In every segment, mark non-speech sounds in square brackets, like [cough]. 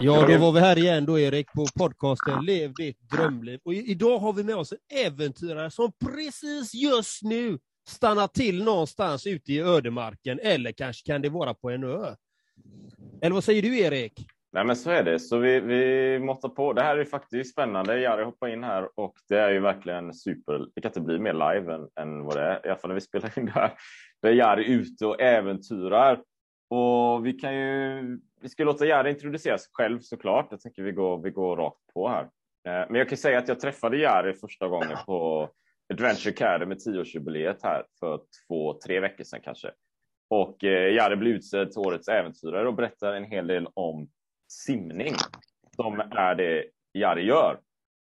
Ja, då var vi här igen då Erik på podcasten Lev ditt drömliv. Och idag har vi med oss en äventyrare som precis just nu stannar till någonstans ute i ödemarken, eller kanske kan det vara på en ö. Eller vad säger du Erik? Nej, men så är det. Så vi, vi måttar på. Det här är faktiskt spännande. Jari hoppar in här och det är ju verkligen super. Det kan inte bli mer live än, än vad det är, i alla fall när vi spelar in det här. Där Jari är ute och äventyrar. Och vi kan ju, vi ska låta Jari introducera sig själv såklart. Jag tänker vi går, vi går rakt på här. Eh, men jag kan säga att jag träffade Jari första gången på Adventure Academy 10-årsjubileet här för två, tre veckor sedan kanske. Och eh, Jerry Jari blev utsedd till årets äventyrare och berättar en hel del om simning som är det Jari gör.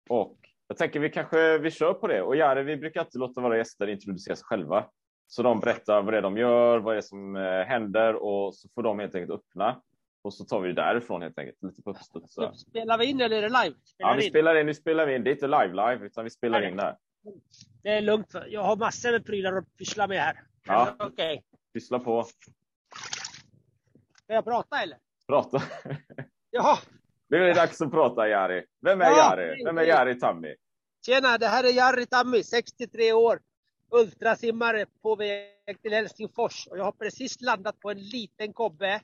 Och jag tänker vi kanske vi kör på det. Och Jari, vi brukar alltid låta våra gäster introducera sig själva. Så de berättar vad det är de gör, vad det är som eh, händer och så får de helt enkelt öppna. Och så tar vi det därifrån helt enkelt, lite på uppstuds. Spelar vi in eller är det live? Spelar ja, vi in? spelar in. Nu spelar vi in. Det är inte live live, utan vi spelar in där. Det är lugnt. Jag har massor med prylar att pyssla med här. Ja, okej. Okay. Pyssla på. Ska jag prata eller? Prata. [laughs] Ja. Nu är det dags att prata Jari. Vem är ja, Jari? Vem är Jari Tammi? Tjena, det här är Jari Tammi, 63 år. Ultrasimmare på väg till Helsingfors. Och jag har precis landat på en liten kobbe.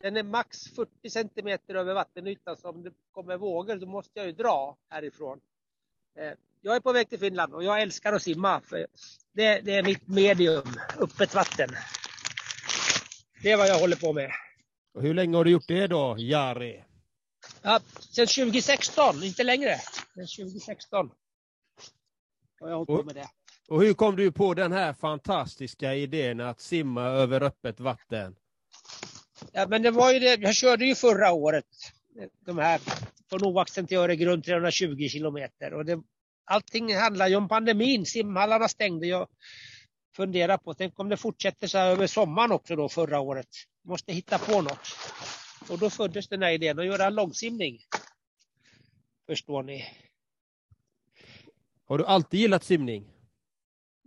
Den är max 40 centimeter över vattenytan, så om det kommer vågor då måste jag ju dra härifrån. Eh, jag är på väg till Finland och jag älskar att simma. För det, det är mitt medium, öppet vatten. Det är vad jag håller på med. Och hur länge har du gjort det då, Jari? Ja, sen 2016, inte längre. Sen 2016 har jag hållit på med det. Och hur kom du på den här fantastiska idén att simma över öppet vatten? Ja, men det var ju det. Jag körde ju förra året de här från Oaxen till Öregrund 320 kilometer och det, allting handlar ju om pandemin. Simhallarna stängde. Jag funderar på, tänk om det fortsätter så här över sommaren också då förra året. Måste hitta på något. Och då föddes den här idén att göra en långsimning. Förstår ni? Har du alltid gillat simning?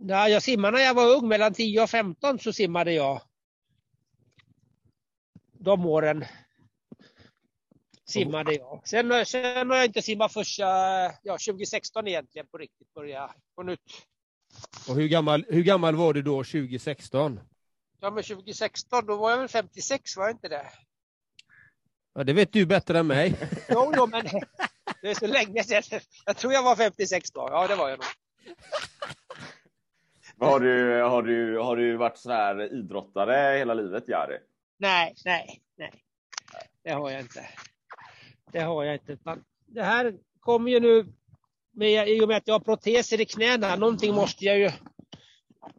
Nej, jag simmade när jag var ung, mellan 10 och 15 så simmade jag. De åren simmade jag. Sen, sen har jag inte simmat förrän ja, 2016 egentligen på riktigt börja på nytt. Och hur gammal, hur gammal var du då 2016? Ja men 2016 då var jag väl 56 var jag inte det? Ja det vet du bättre än mig. [laughs] jo, jo men det är så länge sedan. Jag tror jag var 56 då. Ja det var jag nog. Har du, har du, har du varit sån här idrottare hela livet, Jari? Nej, nej, nej. Det har jag inte. Det har jag inte. Det här kommer ju nu med, i och med att jag har proteser i knäna. Någonting måste jag ju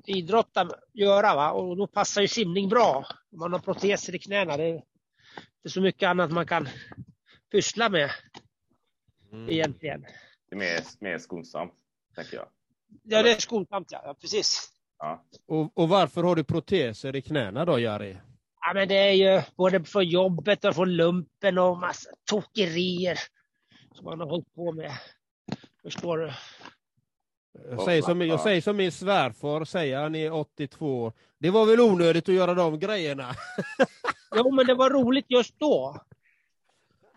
idrotta göra va? och då passar ju simning bra. Om man har proteser i knäna. Det är inte så mycket annat man kan pyssla med mm. egentligen. Det är mer, mer skonsamt, tänker jag. Ja, det är skonsamt, ja. ja precis. Ja. Och, och, varför har du proteser i knäna då, Jari? Ja, men det är ju både från jobbet och från lumpen och massa tokerier som man har hållit på med. Förstår du? Jag säger, som, jag säger som min svärfar säger, han är 82 år. Det var väl onödigt att göra de grejerna? [laughs] jo, men det var roligt just då.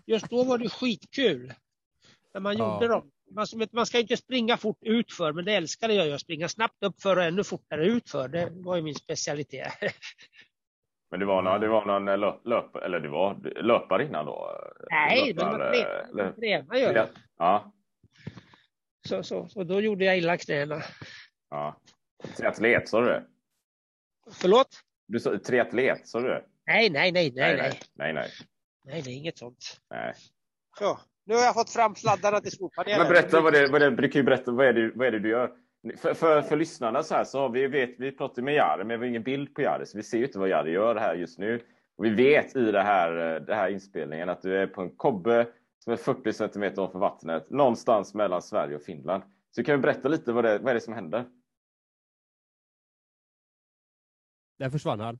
Just då var det skitkul. När man ja. gjorde dem. Man, man ska inte springa fort utför, men det älskade jag. att Springa snabbt uppför och ännu fortare utför. Det var ju min specialitet. [laughs] Men det var någon, det var någon löp, löp eller det var löpare innan då? Nej, löpare, de var tränare ju. Ja. Så, så, så då gjorde jag illa knäna. Ja. Triatlet, sa du det? Förlåt? Du sa triatlet, sa du det? Nej, nej, nej, nej, nej. Nej, nej. Nej, det är inget sånt. Nej. Så, nu har jag fått fram sladdarna till soppanelen. Men berätta vad det, vad det, du kan ju berätta, vad är det, vad är det du gör? För, för, för lyssnarna så här så har vi, vet, vi pratar med Jari, men vi har ingen bild på Jari, så vi ser ju inte vad Jari gör här just nu. Och vi vet i det här, det här inspelningen att du är på en kobbe som är 40 centimeter ovanför vattnet, någonstans mellan Sverige och Finland. Så kan vi berätta lite vad det, vad är det som händer? Där försvann han.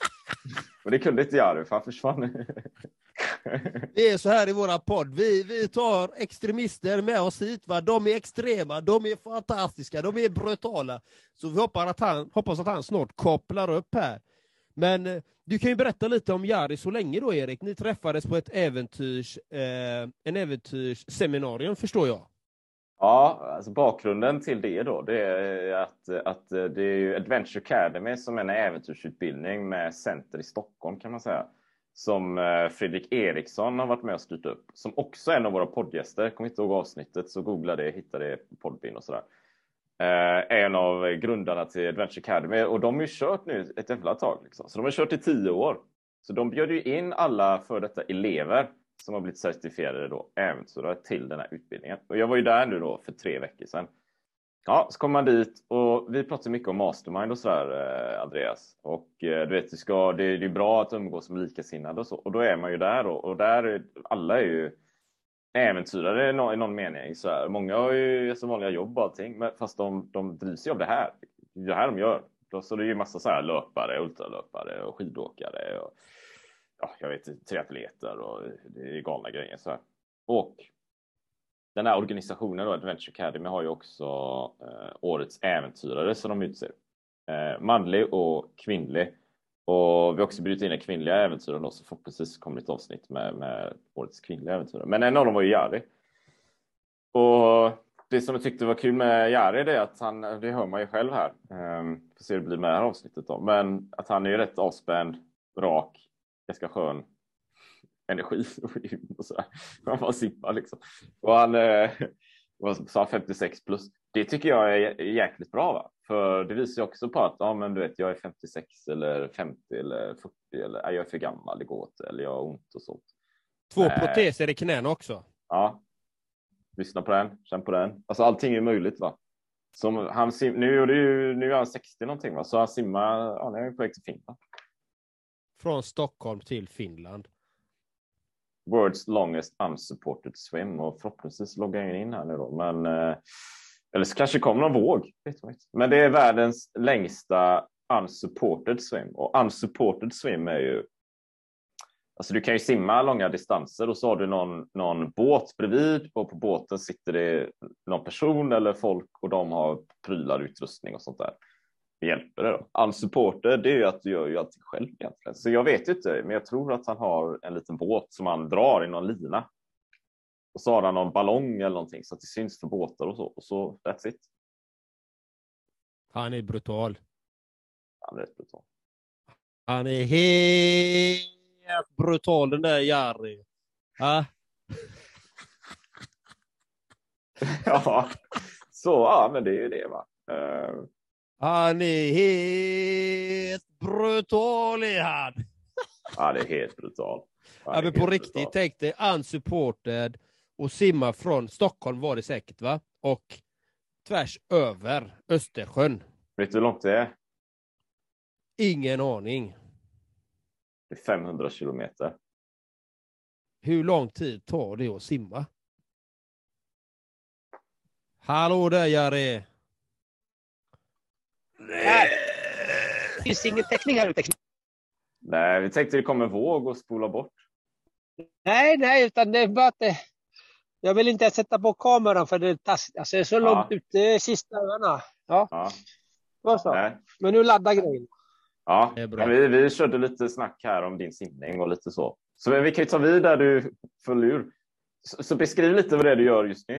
[laughs] Men det kunde inte Jari, för han försvann. [laughs] [laughs] Det är så här i våra podd. Vi, vi tar extremister med oss hit. Va? De är extrema, de är fantastiska, de är brutala. Så vi hoppas att han, hoppas att han snart kopplar upp här. Men eh, du kan ju berätta lite om Jari så länge då, Erik. Ni träffades på ett äventyrs, eh, en äventyrsseminarium, förstår jag. Ja, alltså bakgrunden till det då, det är att, att eh, det är Adventure Academy som är en äventyrsutbildning med center i Stockholm kan man säga. Som eh, Fredrik Eriksson har varit med och styrt upp. Som också är en av våra poddgäster. Jag kommer inte ihåg avsnittet, så googla det, hitta det på Podbean och sådär. Eh, en av grundarna till Adventure Academy och de har ju kört nu ett jävla tag. Liksom. Så de har kört i tio år. Så de bjöd ju in alla för detta elever som har blivit certifierade då, äventyrare till den här utbildningen. Och jag var ju där nu då för tre veckor sedan. Ja, så kommer man dit och vi pratar mycket om mastermind och sådär, eh, Andreas. Och eh, du vet, det, ska, det, det är bra att umgås med likasinnade och så. Och då är man ju där och, Och där, alla är ju äventyrare i någon, i någon mening. Så här. Många har ju som vanliga jobb och allting, men fast de, de drivs ju av det här. Det är det här de gör. Då, så det är ju massa så här löpare, ultralöpare och skidåkare. Och, ja, jag vet triatleter och det är galna grejer. Så här. Och den här organisationen då, Adventure Academy har ju också eh, årets äventyrare som de utser. Eh, manlig och kvinnlig. Och vi har också bjudit in en kvinnliga äventyrare då, så förhoppningsvis kommer det ett avsnitt med, med årets kvinnliga äventyrare. Men en av dem var ju Jari. Och det som jag tyckte var kul med Jari är att han, det hör man ju själv här, um, får se hur det blir med det här avsnittet då, men att han är ju rätt avspänd, rak, ganska skön energi [laughs] och så Han bara simmar liksom. Och han eh, sa 56 plus. Det tycker jag är jäkligt bra, va? för det visar ju också på att ja, men du vet, jag är 56 eller 50 eller 40 eller jag är för gammal, det går inte eller jag har ont och sånt. Två äh, proteser i knäna också. Ja. Lyssna på den, känn på den. Alltså allting är möjligt. va. Som han sim nu, är ju, nu är han 60 någonting, va? så han simmar, ja, nu är på väg till Finland. Från Stockholm till Finland. World's longest unsupported swim och förhoppningsvis loggar jag in här nu då. Men, eh, eller så kanske kommer någon våg. Men det är världens längsta unsupported swim och unsupported swim är ju Alltså du kan ju simma långa distanser och så har du någon, någon båt bredvid och på båten sitter det någon person eller folk och de har prylar, utrustning och sånt där hjälper det då? Unsupported, det är ju att du gör ju allting själv egentligen. Så jag vet inte, men jag tror att han har en liten båt som han drar i någon lina. Och så har han någon ballong eller någonting så att det syns för båtar och så. Och så that's it. Han är brutal. Han är rätt brutal. Han är helt brutal den där Jari. Ja. [laughs] ja, så ja, men det är ju det va. Uh, han är helt brutal är han. Det är helt brutal. Ja, men på riktigt, brutal. tänk dig unsupported och simma från Stockholm var det säkert va? Och tvärs över Östersjön. Vet du hur långt det är? Ingen aning. Det är 500 kilometer. Hur lång tid tar det att simma? Hallå där Jari! Nej. Det finns ingen täckning här ute. Nej, vi tänkte det kommer en våg och spola bort. Nej, nej, utan det är bara att det, jag vill inte sätta på kameran för det är taskigt. Alltså, det är så ja. långt ute sista öarna. Ja. ja. Så. Men nu laddar grejen. Ja, vi, vi körde lite snack här om din simning och lite så. Så vi kan ju ta vid där du föll ur. Så, så beskriv lite vad det är du gör just nu.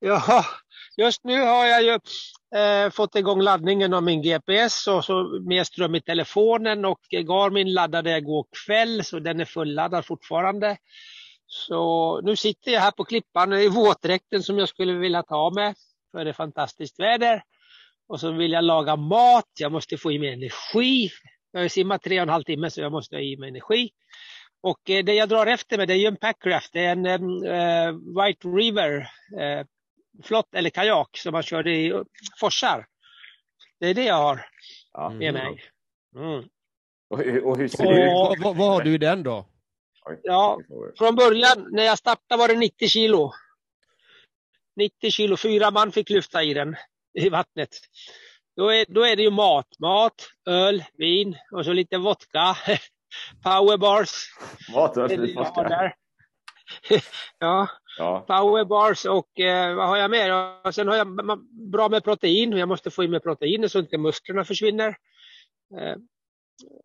Ja, just nu har jag ju eh, fått igång laddningen av min GPS och så mer ström i telefonen och Garmin laddade jag igår kväll så den är fulladdad fortfarande. Så nu sitter jag här på klippan i våtdräkten som jag skulle vilja ta av mig för det är fantastiskt väder. Och så vill jag laga mat, jag måste få i mig energi. Jag har simmat tre och en halv timme så jag måste ha i mig energi. Och eh, det jag drar efter mig det är ju en packraft, det är en eh, eh White River uh, flott eller kajak som man körde i forsar. Det är det jag har Ja. med mig. Mm. Och, och hur ser det ut? Och, vad, vad har du i den då? Ja, från början när jag startade var det 90 kilo. 90 kilo, fyra man fick lyfta i den i vattnet. Då är, då är det ju mat, mat, öl, vin och så lite vodka, [laughs] powerbars. Matöl Det är [laughs] ja, Ja. powerbars och eh, vad har jag mer? Och sen har jag bra med protein. Jag måste få i mig protein så inte musklerna försvinner. Eh,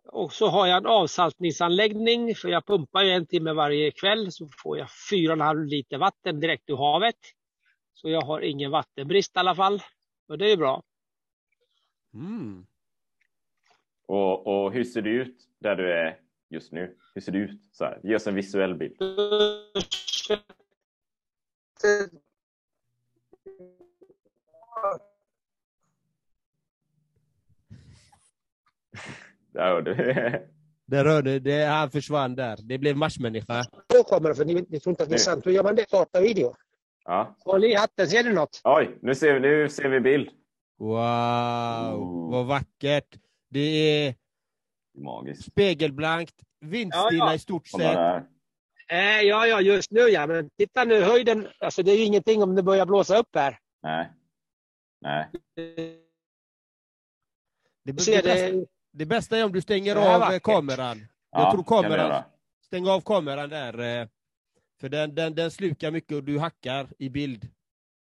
och så har jag en avsaltningsanläggning för jag pumpar ju en timme varje kväll så får jag 4,5 liter vatten direkt ur havet. Så jag har ingen vattenbrist i alla fall. Och det är bra. Mm. Och, och hur ser det ut där du är just nu? Hur ser det ut? Så här, ge oss en visuell bild. [laughs] [laughs] Där har du. Det rörde, det, han försvann där. Det blev marsmänniska. Då kommer det, för ni, ni tror inte att det är sant. Hur gör man det? Starta video. Ja. Håll i hatten, ser du något? Oj, nu ser, vi, nu ser vi bild. Wow, Oh. vad vackert. Det är Magiskt. spegelblankt, vindstilla Ja, ja. i stort sett. Eh, ja, ja, just nu ja. Men titta nu, höjden. Alltså det är ju ingenting om det börjar blåsa upp här. Nej. Nej. Det, det, bästa, det, det bästa är om du stänger av vackert. kameran. Ja, Jag tror kan vi kameran, stäng av kameran där. eh, För den, den, den slukar mycket och du hackar i bild.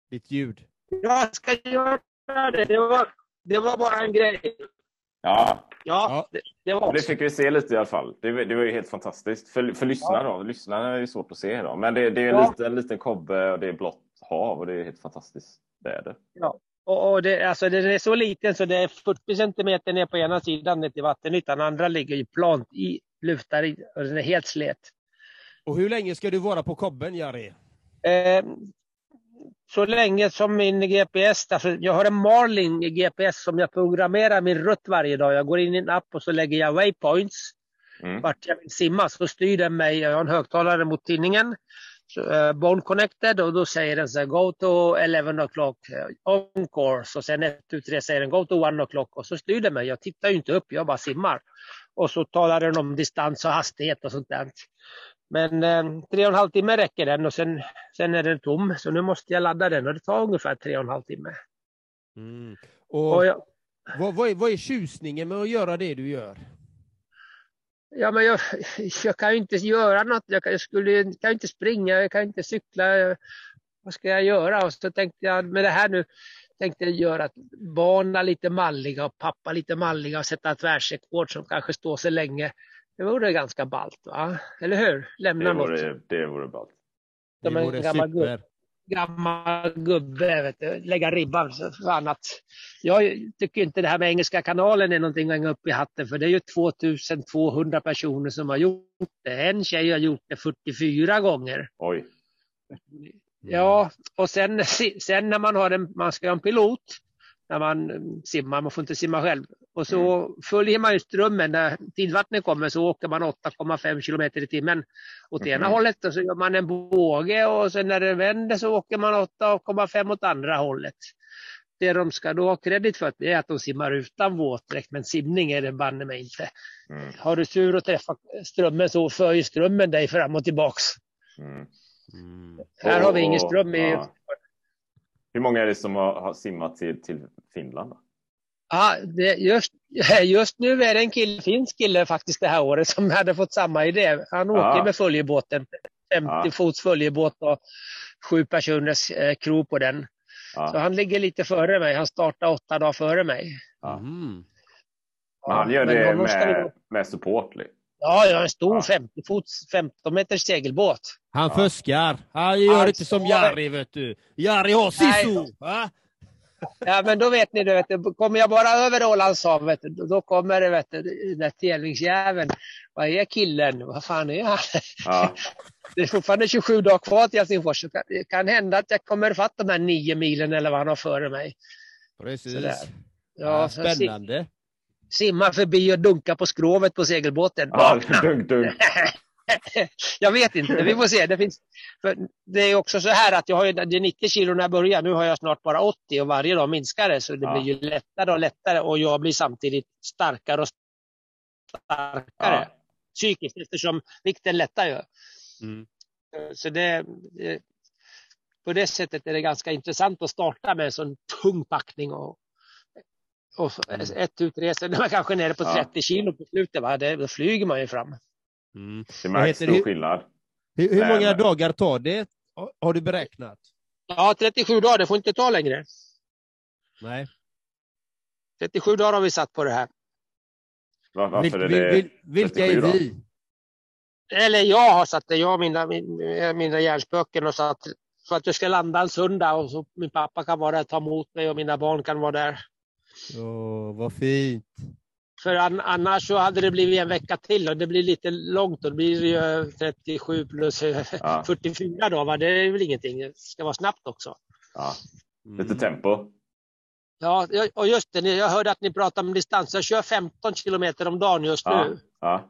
Ditt ljud. jag ska göra det. Det var, det var bara en grej. Ja, Ja, Ja. Det, det var det fick vi se lite i alla fall. Det, det var ju helt fantastiskt. För, för lyssnarna då. Lyssnarna är ju svårt att se då. Men det, det är en, Ja. liten, en liten kobbe och det är blått hav och det är helt fantastiskt väder. Och, och det, alltså den är så liten så det är 40 centimeter ner på ena sidan ner till vattenytan. Andra ligger ju plant i, luftar i och den är helt slet. Och hur länge ska du vara på kobben, Jari? Eh, så länge som min GPS, alltså jag har en Marlin GPS som jag programmerar min rutt varje dag. Jag går in i en app och så lägger jag waypoints. Mm. Vart jag vill simma så styr den mig. Jag har en högtalare mot tinningen. Så, eh, bone connected och då säger den så här, go to 11 o'clock eh, on course och sen 1, 2, 3 säger den go to 1 o'clock och så styr den mig. Jag tittar ju inte upp, jag bara simmar. Och så talar den om distans och hastighet och sånt där. Men eh, tre och en halv timme räcker den och sen, sen är den tom. Så nu måste jag ladda den och det tar ungefär tre och en halv timme. Mm. Och, Och jag, vad, vad, är, vad är tjusningen med att göra det du gör? ja, men jag, jag kan ju inte göra något. Jag kan, jag skulle, ju- kan inte springa, jag kan inte cykla. Jag, vad ska jag göra? Och så tänkte jag med det här nu tänkte jag göra att barnen lite malliga och pappa lite malliga och sätta ett världsrekord som kanske står sig länge. Det vore ganska ballt, va? Eller hur? Lämna Det något. vore, det vore bra. Det Som en vore gammal gubbe. super. gammal gubbe, vet du, lägga ribban för annat. Jag tycker inte det här med Engelska kanalen är någonting att hänga upp i hatten för det är ju 2200 personer som har gjort det. En tjej har gjort det 44 gånger. Oj. Ja, och sen, sen när man har en, man ska ha en pilot när man mm, simmar, man får inte simma själv. Och så följer man ju strömmen, när tidvattnet kommer så åker man 8,5 kilometer i timmen åt ena Mhm. hållet och så gör man en båge och sen när det vänder så åker man 8,5 åt andra hållet. det de ska då ha kredit för det är att de simmar utan våtdräkt, men simning är det banne mig inte. Mm. Har du tur att träffa strömmen så för ju strömmen dig fram och tillbaks. Mm. Här har vi Och- ingen ström i... ja. Hur många är det som har, har simmat till, till Finland? Då? Ja, det, just, [laughs] just nu är det en kille, finsk kille faktiskt det här året som [laughs] hade fått samma idé. Han åker Ja. med följebåten, 50 Ja. fots följebåt och sju personers eh, crew på den. Så Ja. han ligger lite före mig. Han startar åtta dagar före mig. Mm. Men han gör men det med, med support. liksom. Ja, jag har en stor Ja. 50 fots, 15 meters segelbåt. Han Ja. fuskar. Han gör Han inte som Jari, vet du. Jari har sisu! Ja, men då vet ni, du vet, du, kommer jag bara över Ålandshavet, då då kommer det, vet du, den där tävlingsjäveln. Vad är killen? Vad fan är han? Ja. [laughs] Det är fortfarande 27 dagar kvar till Helsingfors. kan- Det kan hända att jag kommer fatt de här nio milen eller vad han har före mig. Precis. Sådär. Ja, Ja, spännande. Simma förbi och dunka på skrovet på segelbåten. Ja, dunk, dunk. [laughs] jag vet inte, vi får se. Det, finns, det är också så här att jag har ju, det är 90 kilo när jag börjar. Nu har jag snart bara 80 och varje dag minskar det. Så det Ja. blir ju lättare och lättare och jag blir samtidigt starkare och starkare. Ja. Psykiskt eftersom vikten lättar ju. Mm. Så det, det, på det sättet är det ganska intressant att starta med en sån tung packning och, och ett utresa när man kanske är nere på Mm. Ja. 30 kilo på slutet. Va? Det, då flyger man ju fram. Mm. Det märks heter stor det? skillnad. Hur, hur många men- dagar tar det? Har- du beräknat? Ja, 37 dagar, det får inte ta längre. Nej. 37 dagar har vi satt på det här. Var, varför Vil, är vil, det... vil, vilka är 37 då? vi? Eller jag har satt det, jag och mina, min- mina hjärnspöken och satt så att jag ska landa en söndag och så min pappa kan vara där och ta emot mig och mina barn kan vara där. Åh, vad fint. För an, annars så hade det blivit en vecka till och det blir lite långt och det blir ju 37 plus eh, Ja. 44 dagar. Va? Det är väl ingenting. Det ska vara snabbt också. Ja, Mm. lite tempo. Ja, och just det, jag hörde att ni pratade om distans. Jag kör 15 kilometer om dagen just Ja. nu. Ja.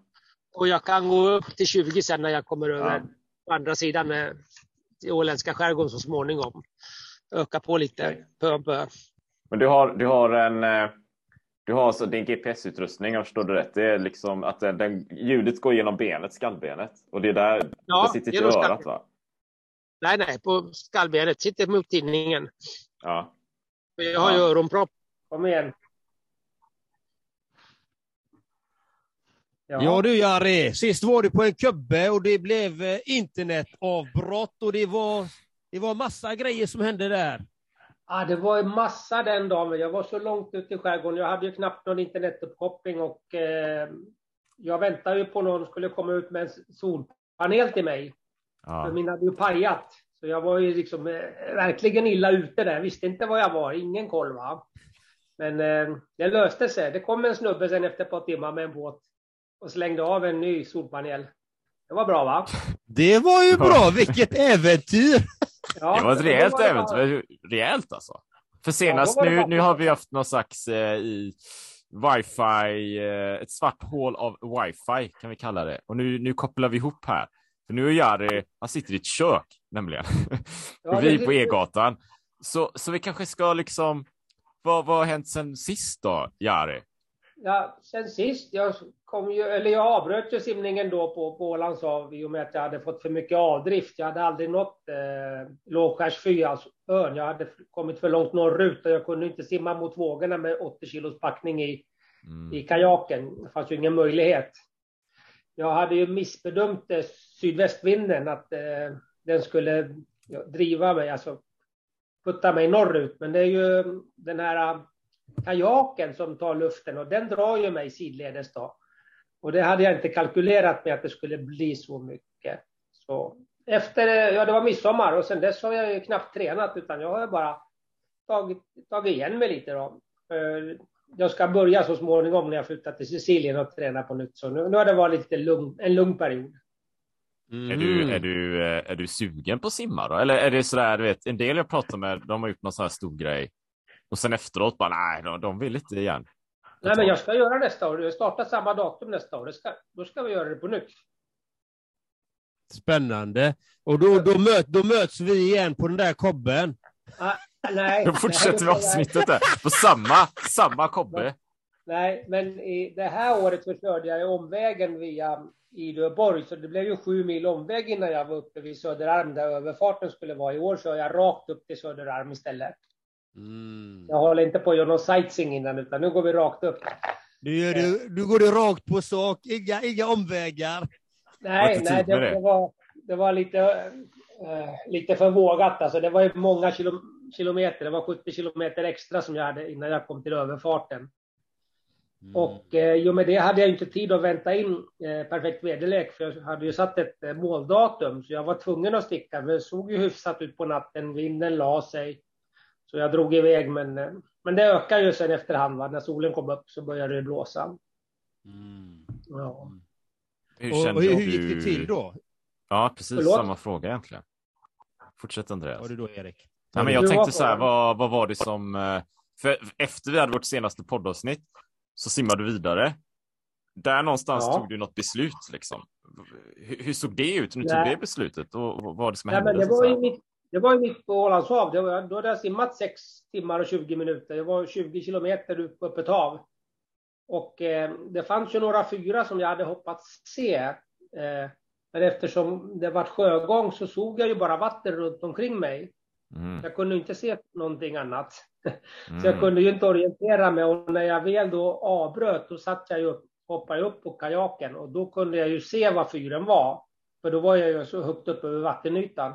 Och jag kan gå upp till 20 sen när jag kommer över på andra sidan eh, i åländska skärgården så småningom. Öka på lite pö om pö. Men du har, du har en... eh, Du har alltså din GPS-utrustning, jag förstår det rätt. Det är liksom att den, den, ljudet går genom benet, skallbenet. Och det är där Ja, det sitter genom örat va? Nej, nej, på skallbenet. Sitter mot tinningen. Ja. Jag har ju Ja. öronpropp. Kom igen. Ja du Jari, sist var du på en kubbe och det blev eh, internetavbrott och det var, det var massa grejer som hände där. Ja, det var en massa den dagen. Jag var så långt ute i skärgården. Jag hade ju knappt någon internetuppkoppling och eh, jag väntade ju på någon som skulle komma ut med en solpanel till mig. För Ja. min hade ju pajat. Så jag var ju liksom eh, verkligen illa ute där. Visste inte var jag var. Ingen koll va. Men eh, det löste sig. Det kom en snubbe sen efter ett par timmar med en båt och slängde av en ny solpanel. Det var bra va? Det var ju bra, vilket [laughs] äventyr! Ja, Det var ett rejält det bara- äventyr. Rejält alltså. För senast, var det nu, nu har vi haft någon slags eh, i wifi, eh, ett svart hål av wifi kan vi kalla det. Och nu, nu kopplar vi ihop här. För nu är Jari, han sitter i ett kök nämligen. [laughs] Ja, vi det- på E-gatan. Så, så vi kanske ska liksom, vad, vad har hänt sen sist då, Jari? Ja, sen sist, jag, kom ju, eller jag avbröt ju simningen då på, på Ålands hav i och med att jag hade fått för mycket avdrift. Jag hade aldrig nått eh, Lågskärsfy, alltså ön. Jag hade kommit för långt norrut och jag kunde inte simma mot vågorna med 80 kilos packning i, Mm. i kajaken. Det fanns ju ingen möjlighet. Jag hade ju missbedömt eh, sydvästvinden, att eh, den skulle ja, driva mig, alltså putta mig norrut. Men det är ju den här eh, kajaken som tar luften och den drar ju mig sidledes då. Och det hade jag inte kalkylerat med att det skulle bli så mycket. Så efter, ja det var midsommar och sen dess har jag ju knappt tränat utan jag har bara tagit, tagit igen mig lite då. Jag ska börja så småningom när jag flyttar till Sicilien och träna på nytt. Så nu, nu har det varit lite lugn, en lugn period. Är, du, är, du, eh, är du sugen på att simma då? Eller är det sådär, du vet, en del jag pratar med, de har gjort någon sån här stor grej. Och sen efteråt bara, nej, de, de vill inte igen. Nej, men jag ska göra nästa år. Jag startar samma datum nästa år. Ska, då ska vi göra det på nytt. Spännande. Och då, då, möt, då möts vi igen på den där kobben. Ja, Nej. Då fortsätter vi avsnittet där. På samma, samma kobbe. Nej, men i det här året så körde jag omvägen via Idöborg, så det blev ju sju mil omväg innan jag var uppe vid Söderarm där överfarten skulle vara. I år kör jag rakt upp till Söderarm istället. Mm. Jag håller inte på att göra någon sightseeing innan, utan nu går vi rakt upp. Nu, gör du, nu går du rakt på sak, inga, inga omvägar. Nej, nej det, det. det, var, det var lite, eh, lite för vågat. Alltså, det var ju många kilo, kilometer. Det var 70 kilometer extra som jag hade innan jag kom till överfarten. Och eh, i och med det hade jag inte tid att vänta in eh, perfekt väderlek, för jag hade ju satt ett eh, måldatum, så jag var tvungen att sticka. Men det såg ju hyfsat ut på natten, vinden la sig. Så jag drog iväg, men, eh, men det ökar ju sen efterhand. Va? När solen kom upp så började det blåsa. Mm. Ja. Hur Och, och hur du? gick det till då? Ja, precis Förlåt? samma fråga egentligen. Fortsätt Andreas. Var det då Erik? Ja, men jag tänkte så här, vad, vad var det som... eh, För efter vi hade vårt senaste poddavsnitt så simmade du vidare. Där någonstans Ja. tog du något beslut liksom. Hur, hur såg det ut när du tog det beslutet och vad var det som Nej, hände? men det, var ju mitt, det var ju mitt på Ålands hav. Det var, då hade jag simmat 6 timmar och 20 minuter. Det var 20 kilometer upp på öppet hav. Och eh, det fanns ju några fyra som jag hade hoppats se. Eh, men eftersom det var sjögång så såg jag ju bara vatten runt omkring mig. Mm, Jag kunde inte se någonting annat. mm. [laughs] Så jag kunde ju inte orientera mig och när jag väl då avbröt då satt jag ju upp, hoppade upp på kajaken och då kunde jag ju se vad fyren var. För då var jag ju så högt upp över vattenytan.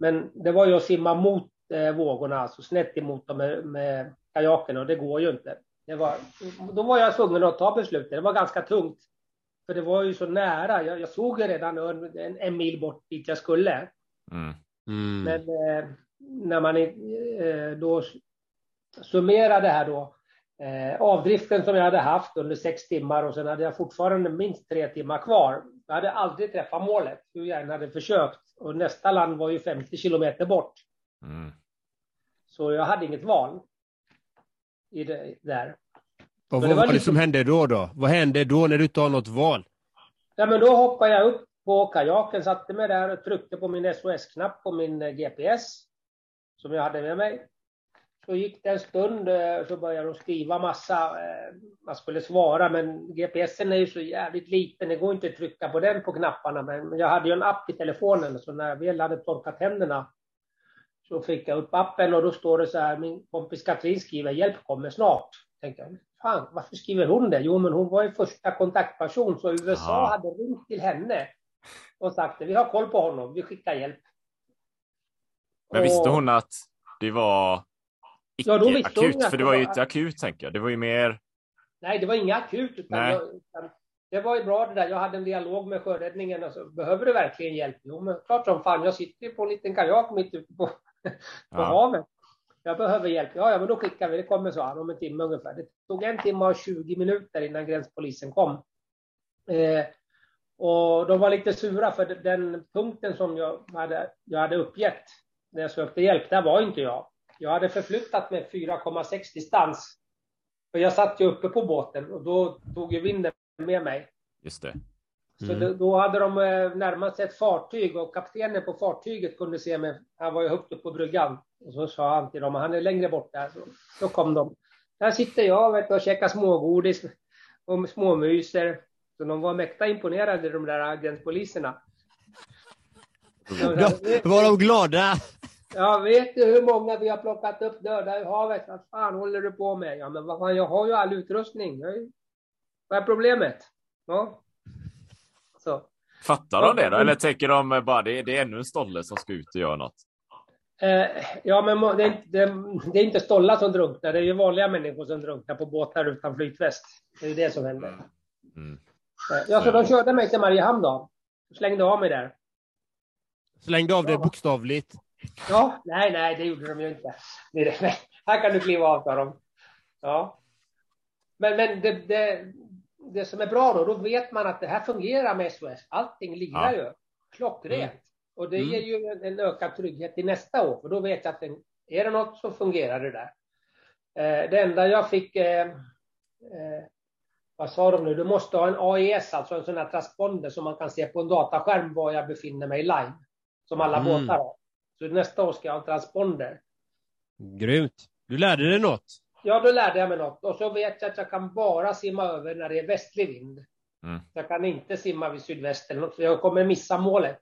Men det var ju att simma mot eh, vågorna, alltså snett emot dem med, med kajaken och det går ju inte. Det var, då var jag tvungen att ta beslutet. Det var ganska tungt. För det var ju så nära. Jag, jag såg ju redan en, en, en mil bort dit jag skulle. Mm. Mm. Men eh, när man eh, då summerar det här då, eh, avdriften som jag hade haft under sex timmar och sen hade jag fortfarande minst tre timmar kvar. Jag hade aldrig träffat målet, hur jag än hade försökt. Och nästa land var ju 50 kilometer bort. Mm. Så jag hade inget val. I det, där. Och vad det var var det lite- som hände då? då? Vad hände då när du inte har något val? Ja, men då hoppade jag upp på kajaken, satte mig där och tryckte på min SOS-knapp på min eh, GPS som jag hade med mig. Så gick det en stund eh, så började de skriva massa, eh, man skulle svara men GPSen är ju så jävligt liten, det går inte att trycka på den på knapparna. Men jag hade ju en app i telefonen så när jag väl hade torkat händerna så fick jag upp appen och då står det så här, min kompis Katrin skriver hjälp kommer snart. Tänkte jag, fan varför skriver hon det? Jo men hon var ju första kontaktperson så USA Ja. hade ringt till henne och sagt vi har koll på honom, vi skickar hjälp. Men visste hon att det var Ja, då visste att För det var ju inte akut, tänker jag. Det var ju mer... Nej, det var inga akut. Utan Nej. jag, utan det var ju bra det där. Jag hade en dialog med sjöräddningen. Alltså, behöver du verkligen hjälp? Jo, men klart som fan. Jag sitter ju på en liten kajak mitt ute på, [laughs] på Ja. havet. Jag behöver hjälp. Ja, ja, men då skickar vi. Det kommer så här om en timme ungefär. Det tog en timme och 20 minuter innan gränspolisen kom. Eh, och de var lite sura för den punkten som jag hade, jag hade uppgett när jag sökte hjälp, där var inte jag. Jag hade förflyttat mig 4,6 distans. För jag satt ju uppe på båten och då tog ju vinden med mig. Just det. Så Mm. det, då hade de eh, närmat sig ett fartyg och kaptenen på fartyget kunde se mig. Han var ju högt upp på bryggan. Och så sa han till dem, han är längre bort där. Så, då kom de. Där sitter jag vet, du, och käkar smågodis och småmyser. Så de var mäkta imponerade, de där gränspoliserna. De Då var de glada. Ja, vet du hur många vi har plockat upp döda i havet? Vad fan håller du på med? Ja, men vad fan, jag har ju all utrustning. Jag är- Vad är problemet? Ja. Så. Fattar de det då? Eller tänker de bara det, det är ännu en stolle som ska ut och göra något? Eh, ja, men det är, inte, det, det är inte stollar som drunknar. Det är ju vanliga människor som drunknar på båtar utan flytväst. Det är ju det som händer. Mm. Eh, Ja, så de körde mig till Mariehamn då. Slängde av mig där. Slängde av det bokstavligt. Ja, nej, nej, det gjorde de ju inte. Det Här kan du kliva av, sa de. Ja. Men, men det, det, det som är bra då, då vet man att det här fungerar med SOS. Allting lirar ju. Klockrent. Och det Mm. ger ju en, en ökad trygghet till nästa år. För då vet jag att den, är det något så fungerar det där. Eh, det enda jag fick, eh, eh, vad sa de nu, du måste ha en AES, alltså en sån här transponder som man kan se på en dataskärm var jag befinner mig live. Som alla Mm. båtar har. Så nästa år ska jag ha en transponder. Grymt. Du lärde dig något? Ja, då lärde jag mig något. Och så vet jag att jag kan bara simma över när det är västlig vind. Mm. Jag kan inte simma vid sydväst eller något, för jag kommer missa målet.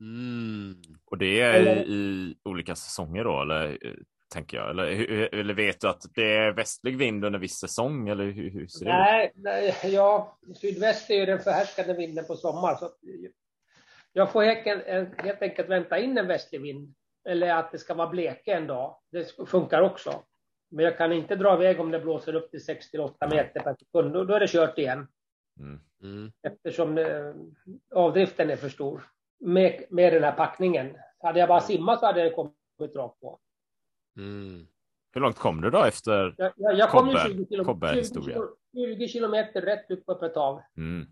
Mm. Och det är Eller- i, olika säsonger då, eller eh, tänker jag? Eller, eller vet du att det är västlig vind under viss säsong, eller hur, hur ser det ut? Nej, nej, ja, sydväst är ju den förhärskande vinden på sommar. Så jag får helt, en- helt enkelt vänta in en västlig vind. Eller att det ska vara bleke en dag. Det funkar också. Men jag kan inte dra iväg om det blåser upp till 68 meter per sekund. Då då är det kört igen. Mm. Mm. Eftersom eh, avdriften är för stor. Med, med den här packningen. Hade jag bara simmat så hade det kommit rakt på. Mm. Hur långt kom du då efter? Jag, jag, jag kom ju Kobbe- 20, kilo, Kobbe-historia. 20, kilo, 20 kilometer rätt upp på ett tag. Mm.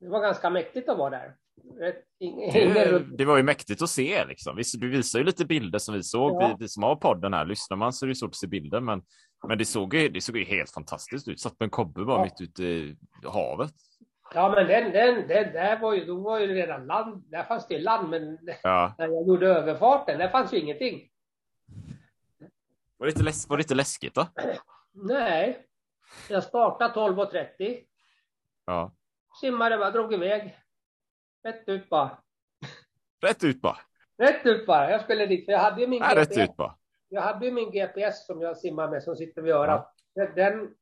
Det var ganska mäktigt att vara där. Det, det var ju mäktigt att se liksom. Visst, Du visar ju lite bilder som vi såg. Ja. Vi, vi som har podden här, lyssnar man så är det svårt att se bilder, men, men det, såg ju, det såg ju helt fantastiskt ut. Satt på en kobbe bara Ja. mitt ute i havet. Ja, men den, den, den där var ju, då var ju redan land. Där fanns det land, men Ja. [laughs] när jag gjorde överfarten, där fanns ju ingenting. Var, det inte läs- var det inte läskigt då? Nej. Jag startade 12.30, Ja. simmade bara, drog iväg. Rätt ut bara. Rätt ut bara. Rätt ut bara. Jag skulle dit, för jag hade ju min Nej, rätt GPS. ut bara. Jag hade ju min GPS som jag simmar med som sitter vid örat. Den,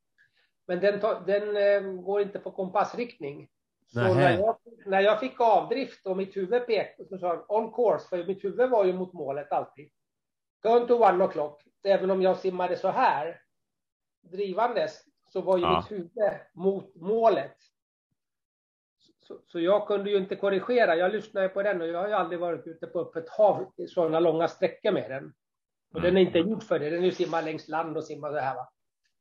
men den, den eh, går inte på kompassriktning. Så när jag, när jag fick avdrift och mitt huvud pekade, så sa den on course, för mitt huvud var ju mot målet alltid. Going to one o'clock. Även om jag simmade så här, drivandes, så var ju Ja. mitt huvud mot målet. Så, så jag kunde ju inte korrigera. Jag lyssnade på den och jag har ju aldrig varit ute på öppet hav sådana långa sträckor med den. Och Mm. den är inte gjord för det. Den är ju simma längs land och simma så här va.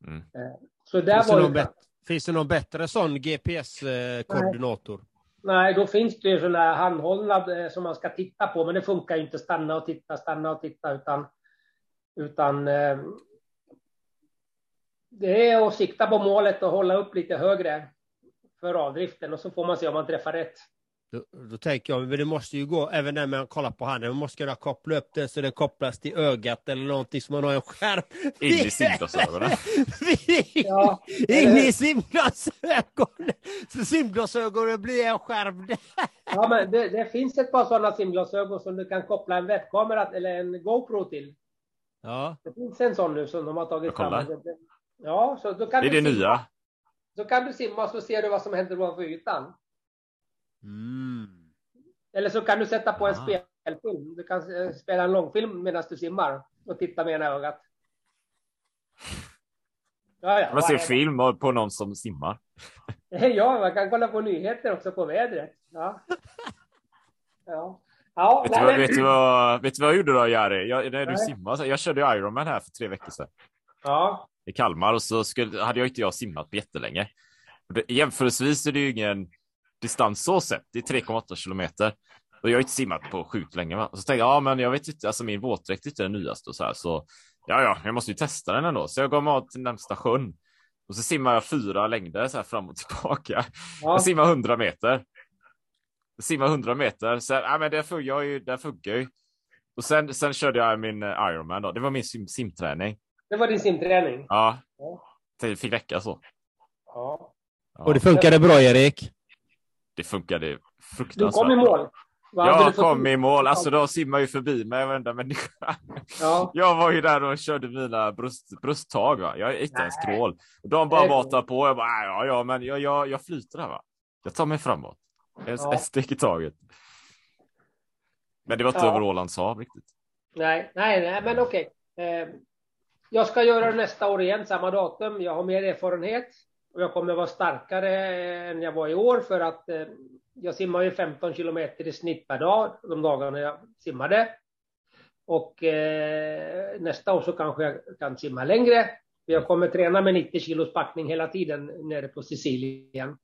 Mm. Eh, Så där Finns det, var någon ju... bet- finns det någon bättre sån GPS-koordinator? Nej, då finns det ju sådana här handhållna eh, som man ska titta på, men det funkar ju inte stanna och titta, stanna och titta, utan, utan eh, det är att sikta på målet och hålla upp lite högre för avdriften och så får man se om man träffar rätt. Då, då tänker jag, men det måste ju gå, även när man kollar på handen, man måste kunna koppla upp den så den kopplas till ögat eller någonting så man har en skärm. In i simglasögonen. [laughs] Ja, In i simglasögonen! Så simglasögonen blir en skärm. [laughs] ja men det, det finns ett par sådana simglasögon som du kan koppla en webbkamera eller en GoPro till. Ja, Det finns en sån nu som de har tagit fram. Ja, så då kan Det är du det simma. nya. Så kan du simma och så ser du vad som händer ovanför ytan. mm. Eller så kan du sätta på en Ah. spelfilm. Du kan eh, spela en långfilm medan du simmar och titta med ena ögat. Ja, ja. Man ser film på någon som simmar. [laughs] Ja, man kan kolla på nyheter också på vädret. Ja. Ja. Ja, Vet du, men- vet, du vad, vet du vad jag gjorde då, Jari? Jag, när du Nej. så- jag körde Ironman här för tre veckor sedan ja. i Kalmar och så skulle, hade jag inte jag simmat på jättelänge. Det, jämförelsevis är det ju ingen distans så sett. Det är 3,8 kilometer. Och jag har inte simmat på sjukt länge. Va? Och så tänkte jag, ja men jag vet inte, alltså min våtdräkt är inte den nyaste och så här. Så ja, ja, jag måste ju testa den ändå. Så jag gav mig av till närmsta sjön. Och så simmar jag fyra längder så här fram och tillbaka. ja. Jag simmar 100 meter. Jag simmar 100 meter. Så, ja, men det funkar jag ju. Det funkar ju. Och sen, sen körde jag min Ironman då. Det var min sim, simträning. Det var din simträning. Ja. Ja. Det fick räcka så. Ja. Och det funkade bra Erik? det funkade Du fruktansvärt. kom i mål. Du Jag kom i mål. Alltså de simmar ju förbi mig varenda människa. Ja. Jag var ju där och körde mina bröst, brösttag. Va? Jag är inte ens. Och de bara matar på. Jag bara, "Ah, ja, ja, men jag, jag, jag flyter här va. Jag tar mig framåt. En, Ja. steg i taget. Men det var inte Ja. över Ålands hav riktigt. Nej, nej, nej, men okej. Eh, jag ska göra det nästa år igen, samma datum. Jag har mer erfarenhet och jag kommer vara starkare än jag var i år för att eh, jag simmar ju 15 kilometer i snitt per dag de dagarna jag simmade. Och eh, nästa år så kanske jag kan simma längre. Jag kommer träna med 90 kilos packning hela tiden nere på Sicilien.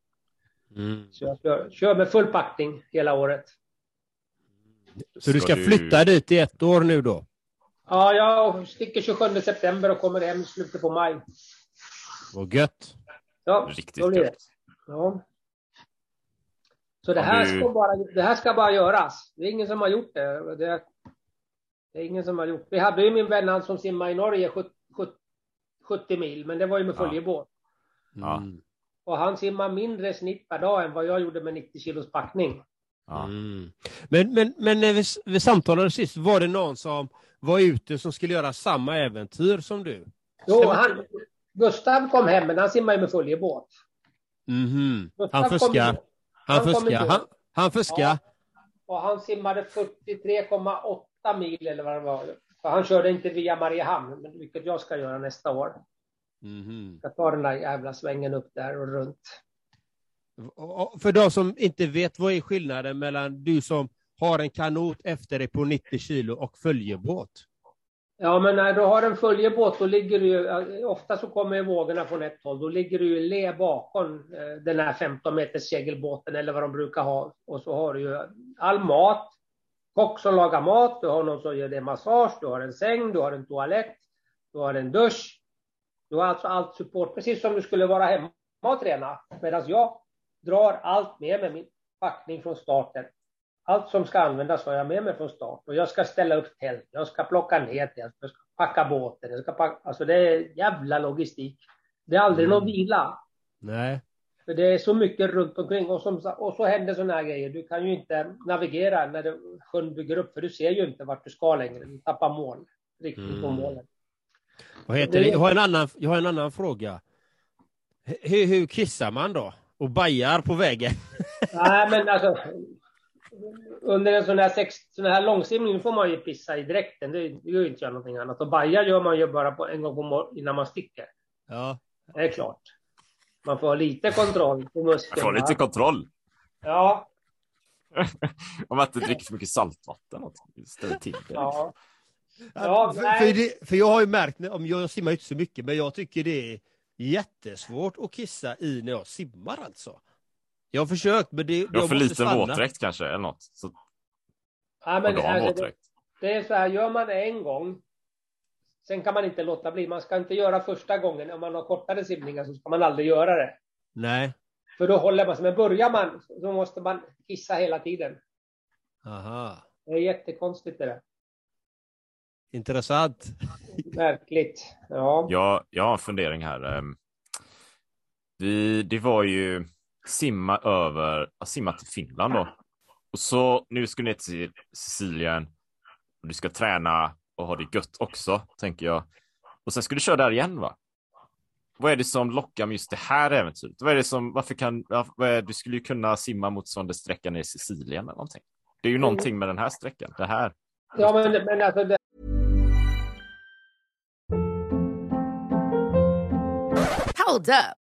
Mm. Så jag kör, kör med full packning hela året. Så du ska flytta dit i ett år nu då? Ja, jag sticker 27 september och kommer hem i slutet på maj. Vad gött! Ja, Riktigt så blir det. Ja. Så det här, du- ska bara, det här ska bara göras. Det är ingen som har gjort det. det Det är ingen som har gjort. Vi hade ju min vän han som simmar i Norge 70, 70 mil, men det var ju med följebåt. Ja. Mm. Och han simmar mindre snitt per dag än vad jag gjorde med 90 kilos packning. Ja. Mm. Men, men, men när vi, vi samtalade sist, var det någon som var ute som skulle göra samma äventyr som du? Jo, han, Gustav kom hem, men han simmar ju med följebåt. Han kom fuskar. ju- Han han kom fuskar. inte Han, han fuskar. Ja. Och han simmade 43,8 mil eller vad det var. För han körde inte via Mariehamn, vilket jag ska göra nästa år. Mhm. Jag tar den där jävla svängen upp där och runt. För de som inte vet, vad är skillnaden mellan du som har en kanot efter dig på 90 kilo och följebåt? Ja, men när du har en följebåt, då ligger du ju, eh, ofta så kommer ju vågorna från ett håll, då ligger du ju le bakom eh, den här 15 meters segelbåten eller vad de brukar ha. Och så har du ju all mat, kock som lagar mat, du har någon som gör dig massage, du har en säng, du har en toalett, du har en dusch. Du har alltså allt support, precis som du skulle vara hemma och träna. Medan jag drar allt med mig, min packning från starten. Allt som ska användas har jag med mig från start. Och jag ska ställa upp tält, jag ska plocka ner tält, jag ska packa båten. Jag ska packa, alltså det är jävla logistik. Det är aldrig Mm. någon vila. Nej. För det är så mycket runt omkring och, som, och så händer sådana här grejer. Du kan ju inte navigera när det, sjön bygger upp för du ser ju inte vart du ska längre. Du tappar mål. Riktigt på Mm. målen. Vad heter det? Jag, har en annan, jag har en annan fråga. Hur, hur kissar man då? Och bajar på vägen? [laughs] Nej men alltså. Under en sån här, sex, sån här långsimning får man ju pissa i dräkten. Det, det gör ju inte jag någonting annat. Och baja gör man ju bara på, en gång på innan man sticker. Ja. Det är klart. Man får ha lite kontroll på musklerna. Få lite kontroll. Ja, [laughs] Om man inte dricker för mycket saltvatten. och Ställer till det. ja. Ja, för, för, det, för jag har ju märkt, om jag simmar inte så mycket, men jag tycker det är jättesvårt att kissa i när jag simmar alltså. Jag har försökt, men det, Du har för liten våtdräkt kanske, eller något. Så, ja men, alltså, det, det är så här, gör man det en gång. Sen kan man inte låta bli. Man ska inte göra första gången. Om man har kortare simningar så ska man aldrig göra det. Nej. För då håller man sig. Men börjar man så måste man kissa hela tiden. Aha. Det är jättekonstigt det där. Intressant. [laughs] Märkligt. Ja. Jag, jag har en fundering här. Ehm, Vi, det var ju simma över, ja, simma till Finland då. Och så nu ska du ner till Sicilien. Och du ska träna och ha det gött också, tänker jag. Och sen ska du köra där igen va? Vad är det som lockar med just det här äventyret? Vad är det som, varför kan, vad är, du skulle ju kunna simma motsvarande sträcka ner i Sicilien eller någonting. Det är ju någonting med den här sträckan, det här. Ja, men, men alltså det, Hold up.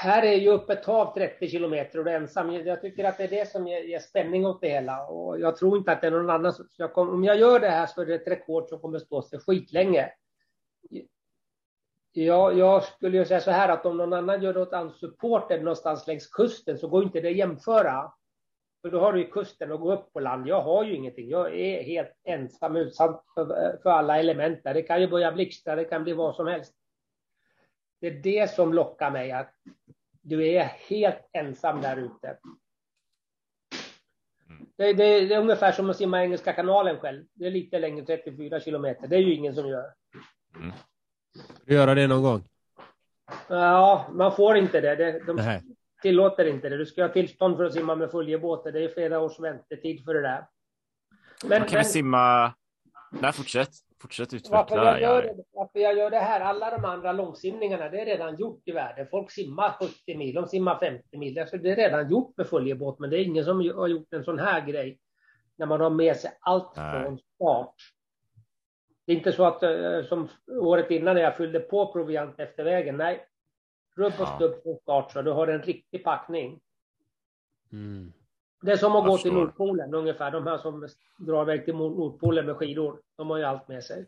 Här är ju öppet hav 30 kilometer och du är ensam. Jag tycker att det är det som ger, ger spänning åt det hela. Och jag tror inte att det är någon annan. som- så Jag kom, om jag gör det här så är det ett rekord som kommer stå sig skitlänge. Jag, jag skulle ju säga så här att om någon annan gör något unsupported någonstans längs kusten så går inte det att jämföra. För då har du ju kusten och gå upp på land. Jag har ju ingenting. Jag är helt ensam utsatt för, för alla element där. Det kan ju börja blixtra, det kan bli vad som helst. Det är det som lockar mig, att du är helt ensam där ute. Det, det, det är ungefär som att simma Engelska kanalen själv. Det är lite längre, 34 kilometer. Det är ju ingen som gör. Du göra det någon gång? Ja, man får inte det. det de Nej. tillåter inte det. Du ska ha tillstånd för att simma med följebåtar. Det är flera års väntetid för det där. Men, Kan vi simma, Nej, fortsätt. Fortsätt Varför utveckla det jag, gör det, varför jag gör det här, alla de andra långsimningarna, det är redan gjort i världen. Folk simmar 70 mil, de simmar 50 mil. Alltså det är redan gjort med följebåt, men det är ingen som har gjort en sån här grej. När man har med sig allt Nej. från start. Det är inte så att eh, som året innan när jag fyllde på proviant efter vägen. Nej, rubb och Ja. stubb från start så du har en riktig packning. Mm. Det är som att Jag gå till förstår. Nordpolen ungefär. De här som drar iväg till Nordpolen med skidor. De har ju allt med sig.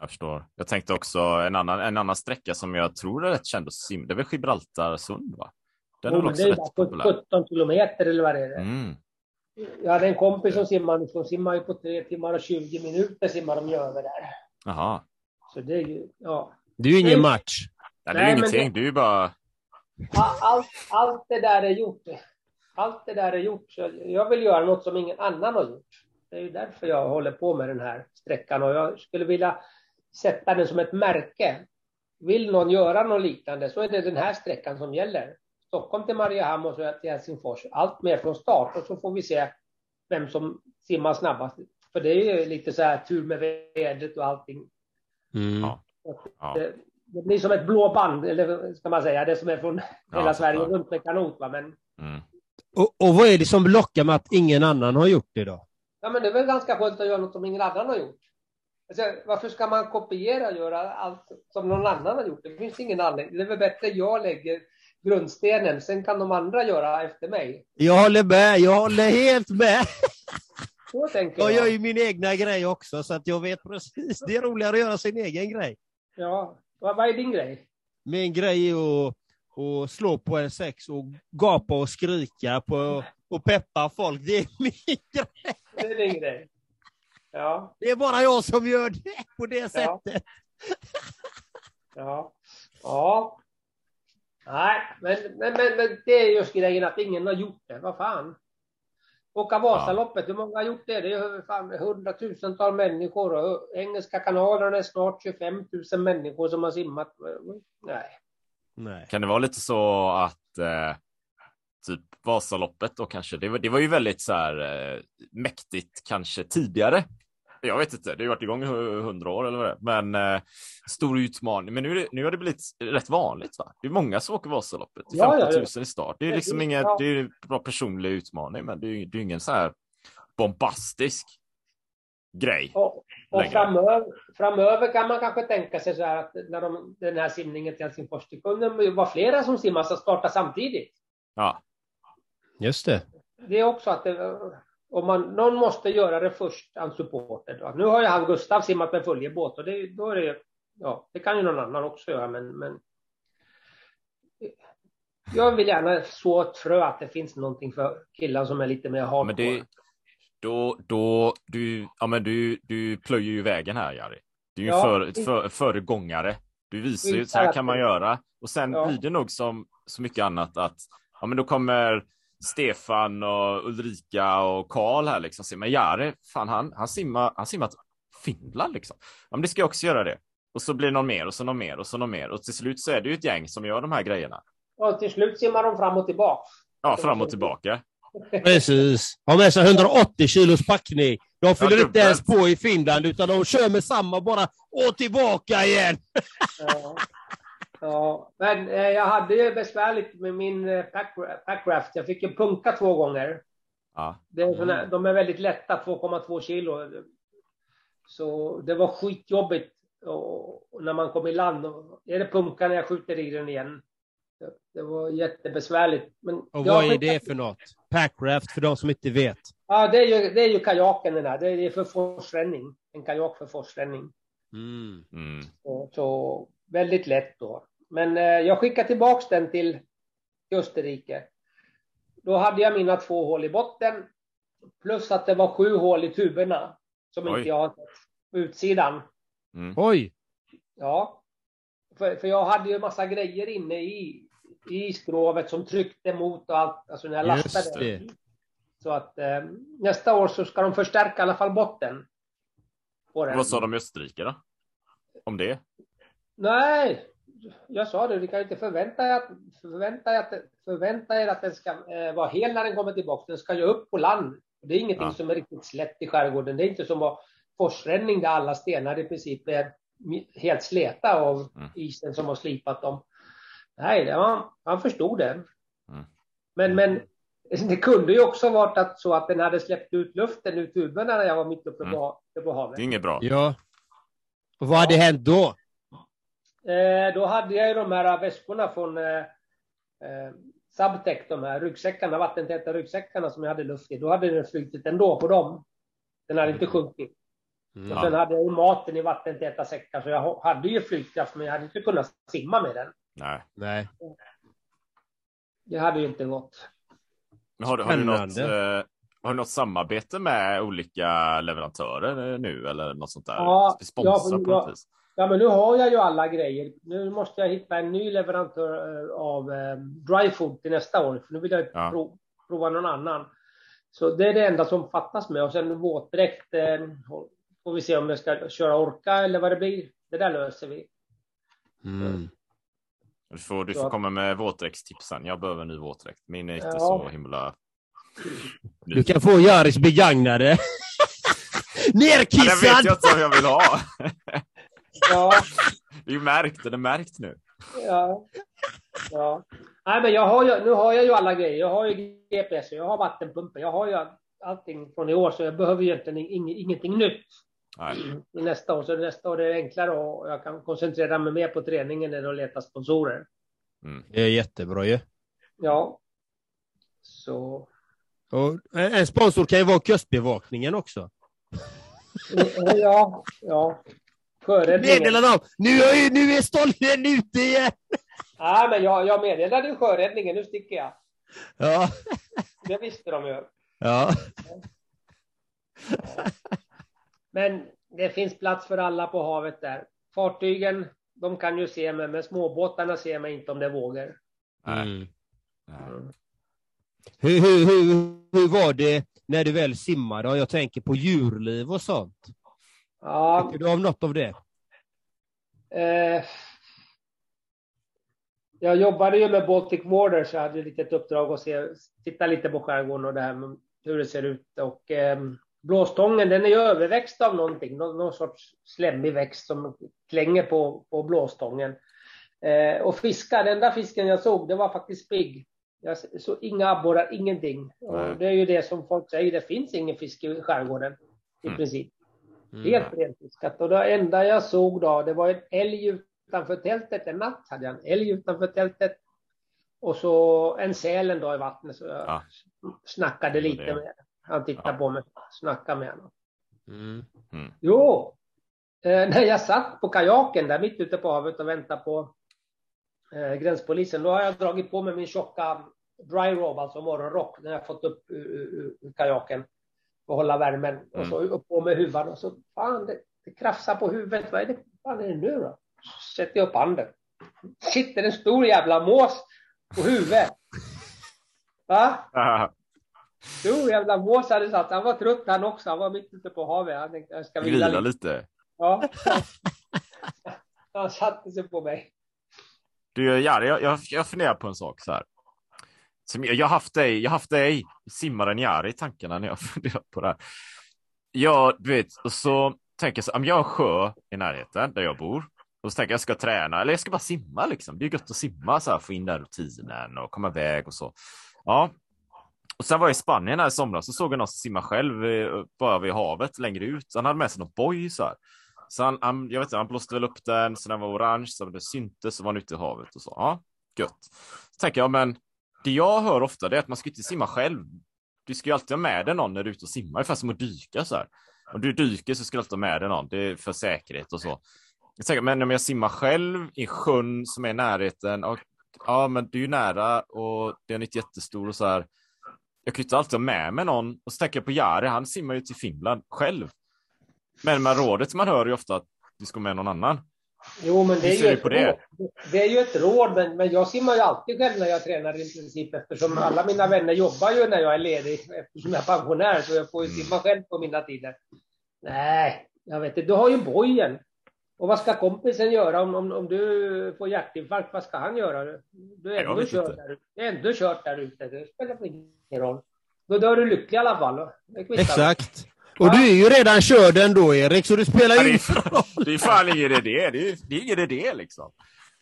Jag förstår. Jag tänkte också en annan, en annan sträcka som jag tror är rätt känd att simma. Det är väl Gibraltarsund, va? Den är Jo, men också det är rätt bara populär. 17 kilometer eller vad det är. Mm. Jag hade en kompis som simmade, som simmar ju på 3 timmar och 20 minuter simmar de ju över där. Jaha. Så det är ju, ja. Det är ju ingen match. Ja, det är Nej, ju ingenting. Det... är ju bara... Allt, allt det där är gjort. Allt det där är gjort. Så jag vill göra något som ingen annan har gjort. Det är ju därför jag håller på med den här sträckan och jag skulle vilja sätta den som ett märke. Vill någon göra något liknande så är det den här sträckan som gäller. Stockholm till Mariehamn och så till Helsingfors. Allt med från start och så får vi se vem som simmar snabbast. För det är ju lite så här tur med vädret och allting. Mm. Ja. Det, det blir som ett blå band, eller ska man säga, det som är från hela Ja, Sverige runt med kanot. Va? Men Mm. Och, och vad är det som lockar med att ingen annan har gjort det då? Ja, men det är väl ganska skönt att göra något som ingen annan har gjort. Alltså, varför ska man kopiera och göra allt som någon annan har gjort? Det finns ingen anledning. Det är väl bättre jag lägger grundstenen, sen kan de andra göra efter mig. Jag håller med, jag håller helt med. Så tänker Jag gör jag. ju min egna grej också, så att jag vet precis. Det är roligare att göra sin egen grej. Ja. Vad, vad är din grej? Min grej är att, att slå på en sex och gapa och skrika på, och peppa folk. Det är [laughs] min grej. Det är din grej. Ja, Det är bara jag som gör det på det sättet. ja, ja. Nej, men, men, men, men det är just grejen att ingen har gjort det. Vad fan? Åka Vasaloppet, hur många har gjort det? Det är fan hundratusentals människor och Engelska kanalen är snart 25 000 människor som har simmat. Nej. Nej. Kan det vara lite så att eh, typ Vasaloppet då kanske, det var, det var ju väldigt så här eh, mäktigt kanske tidigare. Jag vet inte, det har ju varit igång i hu- hundra år eller vad det är, men eh, stor utmaning. Men nu, nu har det blivit rätt vanligt. Va? Det är många som åker Vasaloppet. Det är Ja, 50 ja, 000 ja. i start. Det är liksom ja. det är en bra personlig utmaning, men det är ju ingen så här bombastisk grej. Och Längre. framöver, framöver kan man kanske tänka sig så här att när de, den här simningen till Helsingfors, det kunde ju vara flera som simmar som startar samtidigt. Ja, Just det. Det är också att det, om man, någon måste göra det först, en supporter. Då. Nu har ju han Gustav simmat med följebåt och det, då är det, ja, det kan ju någon annan också göra, men, men jag vill gärna så ett frö att det finns någonting för killar som är lite mer hardcore. men det, då, då, du, ja men du, du plöjer ju vägen här Jari. Du är ju Ja. för, för, föregångare. Du visar ju, så här kan man göra. Och sen Ja. blir det nog som så mycket annat att, ja men då kommer Stefan och Ulrika och Karl här liksom. Men Jari, fan han, han simmar, han simmat Finland liksom. Ja men det ska jag också göra det. Och så blir det någon mer och så någon mer och så någon mer. Och till slut så är det ju ett gäng som gör de här grejerna. Och till slut simmar de fram och tillbaka. Ja, fram och tillbaka. Precis. Har med sig 180 kilos packning. De fyller Ja, inte ens på i Finland, utan de kör med samma bara och tillbaka igen. Ja. Ja, men eh, jag hade ju besvärligt med min eh, pack- packraft. Jag fick ju punka två gånger. Ja. Det är såna, de är väldigt lätta, 2,2 kilo. Så det var skitjobbigt och, och när man kom i land. Och, är det punka när jag skjuter i den igen? Det, det var jättebesvärligt. Men Och vad är det för något? Packraft för de som inte vet. Ja, det är ju, det är ju kajaken den här. Det är för forsränning. En kajak för forsränning. Mm. Mm. Så, så väldigt lätt då. Men eh, jag skickar tillbaks den till till Österrike. Då hade jag mina två hål i botten. Plus att det var sju hål i tuberna. Som Oj. inte jag har sett på utsidan. Mm. Oj! Ja. För, för jag hade ju massa grejer inne i, i skrovet som tryckte mot och allt. Alltså när jag Just lastade. det. Så att eh, nästa år så ska de förstärka i alla fall botten. På den. Vad sa de i Österrike då? Om det? Nej, jag sa det, ni kan inte förvänta er att, förvänta er att, förvänta er att den ska eh, vara hel när den kommer tillbaka. Den ska ju upp på land Det är ingenting Ja. som är riktigt slätt i skärgården. Det är inte som att forsränning där alla stenar i princip är helt sleta av Mm. isen som har slipat dem. Nej, det var, han förstod det. Mm. Men, men det kunde ju också varit att, så att den hade släppt ut luften ur tuberna när jag var mitt uppe Mm. på, uppe på havet. Det är inget bra. Ja. Och vad hade hänt då? Eh, då hade jag ju de här väskorna från eh, eh, Subtech, de här ryggsäckarna, vattentäta ryggsäckarna som jag hade luft i. Då hade den flutit ändå på dem. Den hade inte sjunkit. Mm. Och sen hade jag ju maten i vattentäta säckar, så jag ha- hade ju flytkraft, men jag hade inte kunnat simma med den. Nej. Nej. Det hade ju inte gått. Men har, du- har, du något, eh, har du något samarbete med olika leverantörer eh, nu eller något sånt där? Ja, Sponsra ja, på ja. något vis? Ja, men nu har jag ju alla grejer. Nu måste jag hitta en ny leverantör eh, av eh, dry food till nästa år, för nu vill jag Ja. prov, prova någon annan. Så det är det enda som fattas med. Och sen våtdräkt, eh, får vi se om jag ska köra orka eller vad det blir. Det där löser vi. Mm. Du får, du får komma med våtdräktstipsen. Jag behöver en ny våtdräkt. Min är inte Ja. så himla... Du kan få Jaris begagnade. [laughs] Ja, den vet Nerkissad! jag inte om jag vill ha. Ja, Det är ju märkt, den är märkt nu. ja, ja. Nej, men jag har ju, nu har jag ju alla grejer. Jag har ju GPS, jag har vattenpumpen, jag har ju allting från i år, så jag behöver ju egentligen ing, ingenting nytt. Nej. i nästa år. Så nästa år är det enklare och jag kan koncentrera mig mer på träningen än att leta sponsorer. Mm. Det är jättebra ju. Ja. Så. Och en sponsor kan ju vara Kustbevakningen också. Ja, ja. Sjöräddningen. Meddela dem! Nu är, nu är stolpen ute igen! Ja, men jag, jag meddelade ju sjöräddningen. Nu sticker jag. Ja. Det visste de ju. ja. Men det finns plats för alla på havet där. Fartygen, de kan ju se mig, men småbåtarna ser mig inte om det. Nej. Mm. Nej. Hur, hur, hur, hur var det när du väl simmade? Jag tänker på djurliv och sånt. Ja, Tycker du om något av det? Eh, jag jobbade ju med Baltic Water så jag hade lite ett uppdrag att se, titta lite på skärgården och det här med hur det ser ut. Och eh, blåstången den är ju överväxt av någonting, någon, någon sorts slemmig växt som klänger på, på blåstången. Eh, och fiskar, den enda fisken jag såg det var faktiskt spigg. Jag såg inga abborrar, ingenting. Det är ju det som folk säger, det finns ingen fisk i skärgården i Mm. princip. Mm. Helt renfiskat. Och det enda jag såg då, det var en älg utanför tältet. En natt hade jag en älg utanför tältet. Och så en säl en dag i vattnet. Så jag Ja. snackade lite med Han tittade Ja. på mig, snackade med honom. Mm. Jo, eh, när jag satt på kajaken där mitt ute på havet och väntade på eh, gränspolisen, då har jag dragit på mig min tjocka dry robe, alltså morgonrock, när jag fått upp ur, ur, ur kajaken och hålla värmen. Och så upp på med huvan och så, fan, det, det krafsar på huvudet. Vad är det, fan är det nu då? Så sätter jag upp handen. Sitter en stor jävla mås på huvudet. Va? [laughs] Stor jävla mås hade satt. Han var trött han också. Han var mitt ute på havet. Han tänkte, jag ska vila Vila lite. lite. Ja. [laughs] Han satte sig på mig. Du, Jari, jag, jag, jag funderar på en sak så här. Som jag, jag har haft dig, jag haft dig, simmaren Jari, i tankarna när jag [laughs] funderat på det här. Ja, du vet, och så tänker jag så, om jag har en sjö i närheten där jag bor, och så tänker jag jag ska träna, eller jag ska bara simma liksom. Det är gött att simma så här, få in den rutinen och komma iväg och så. Ja. Och sen var jag i Spanien här i somras, så såg jag någon som simmar själv eh, bara vid havet längre ut. Han hade med sig någon boj så här. Så han, han, jag vet inte, han blåste väl upp den så den var orange, så det syntes, så var han ute i havet och så. Ja, gött. Så tänker jag, men det jag hör ofta det är att man ska inte simma själv. Du ska ju alltid ha med dig någon när du är ute och simmar, ungefär som att dyka så här. Om du dyker så ska du alltid ha med dig någon, det är för säkerhet och så. Jag tänker, men om jag simmar själv i sjön som är i närheten, och, ja men det är ju nära och den är inte jättestor och så här. Jag kan ju inte alltid ha med mig någon. Och så tänker jag på Jari, han simmar ju till Finland själv. Men med rådet man hör ju ofta att du ska med någon annan. Jo, men det är ju ett på det? råd. Det är ju ett råd, men, men jag simmar ju alltid själv när jag tränar i princip eftersom alla mina vänner jobbar ju när jag är ledig eftersom jag är pensionär så jag får ju simma själv på mina tider. Nej, jag vet inte. Du har ju bojen. Och vad ska kompisen göra om, om, om du får hjärtinfarkt? Vad ska han göra? Du är ändå kört där. Du är ändå kört där ute. Det spelar ingen roll. Då dör du lycklig i alla fall. Exakt. Och du är ju redan körd ändå Erik, så det spelar ju det, ingen är, fan- det är fan ingen idé. Det är, det är ingen idé liksom.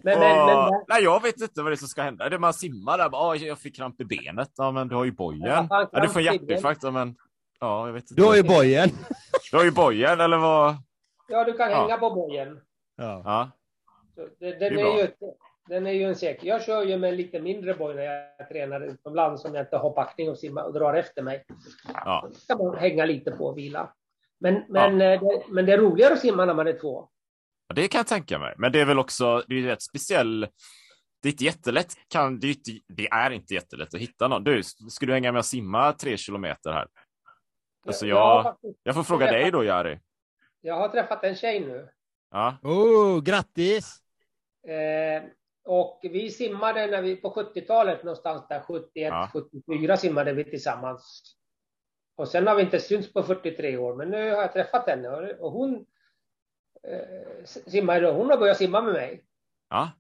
Men, men, men, nej, jag vet inte vad det är som ska hända. Det är man simmar där, bara, "Ah, jag fick kramp i benet. Ja, men du har ju bojen. Ja, du får hjärtinfarkt. Ja, men ja, jag vet inte. Du har ju bojen. Du har ju bojen, eller vad? Ja, du kan Ja. hänga på bojen. Ja. Ja, Så det- Den Det är är, ju, den är ju en säker. Jag kör ju med en lite mindre boj när jag tränar utomlands som jag inte har backning och simmar och drar efter mig. ja. Då kan man hänga lite på och vila. Men, men, eh, det, men det är roligare att simma när man är två. Ja, det kan jag tänka mig. Men det är väl också, det är ju rätt speciell. Det är inte jättelätt, kan, det, är inte, det är inte jättelätt att hitta någon. Du, ska du hänga med och simma tre kilometer här? Alltså Jag jag får fråga dig då, Jari. Jag har träffat en tjej nu. Ja, Oh, grattis! Eh, och vi simmade när vi, på 70-talet någonstans där, 71, Ja. 74 simmade vi tillsammans. Och sen har vi inte synts på 43 år, men nu har jag träffat henne och, hon eh, simmar idag. Hon har börjat simma med mig. ja,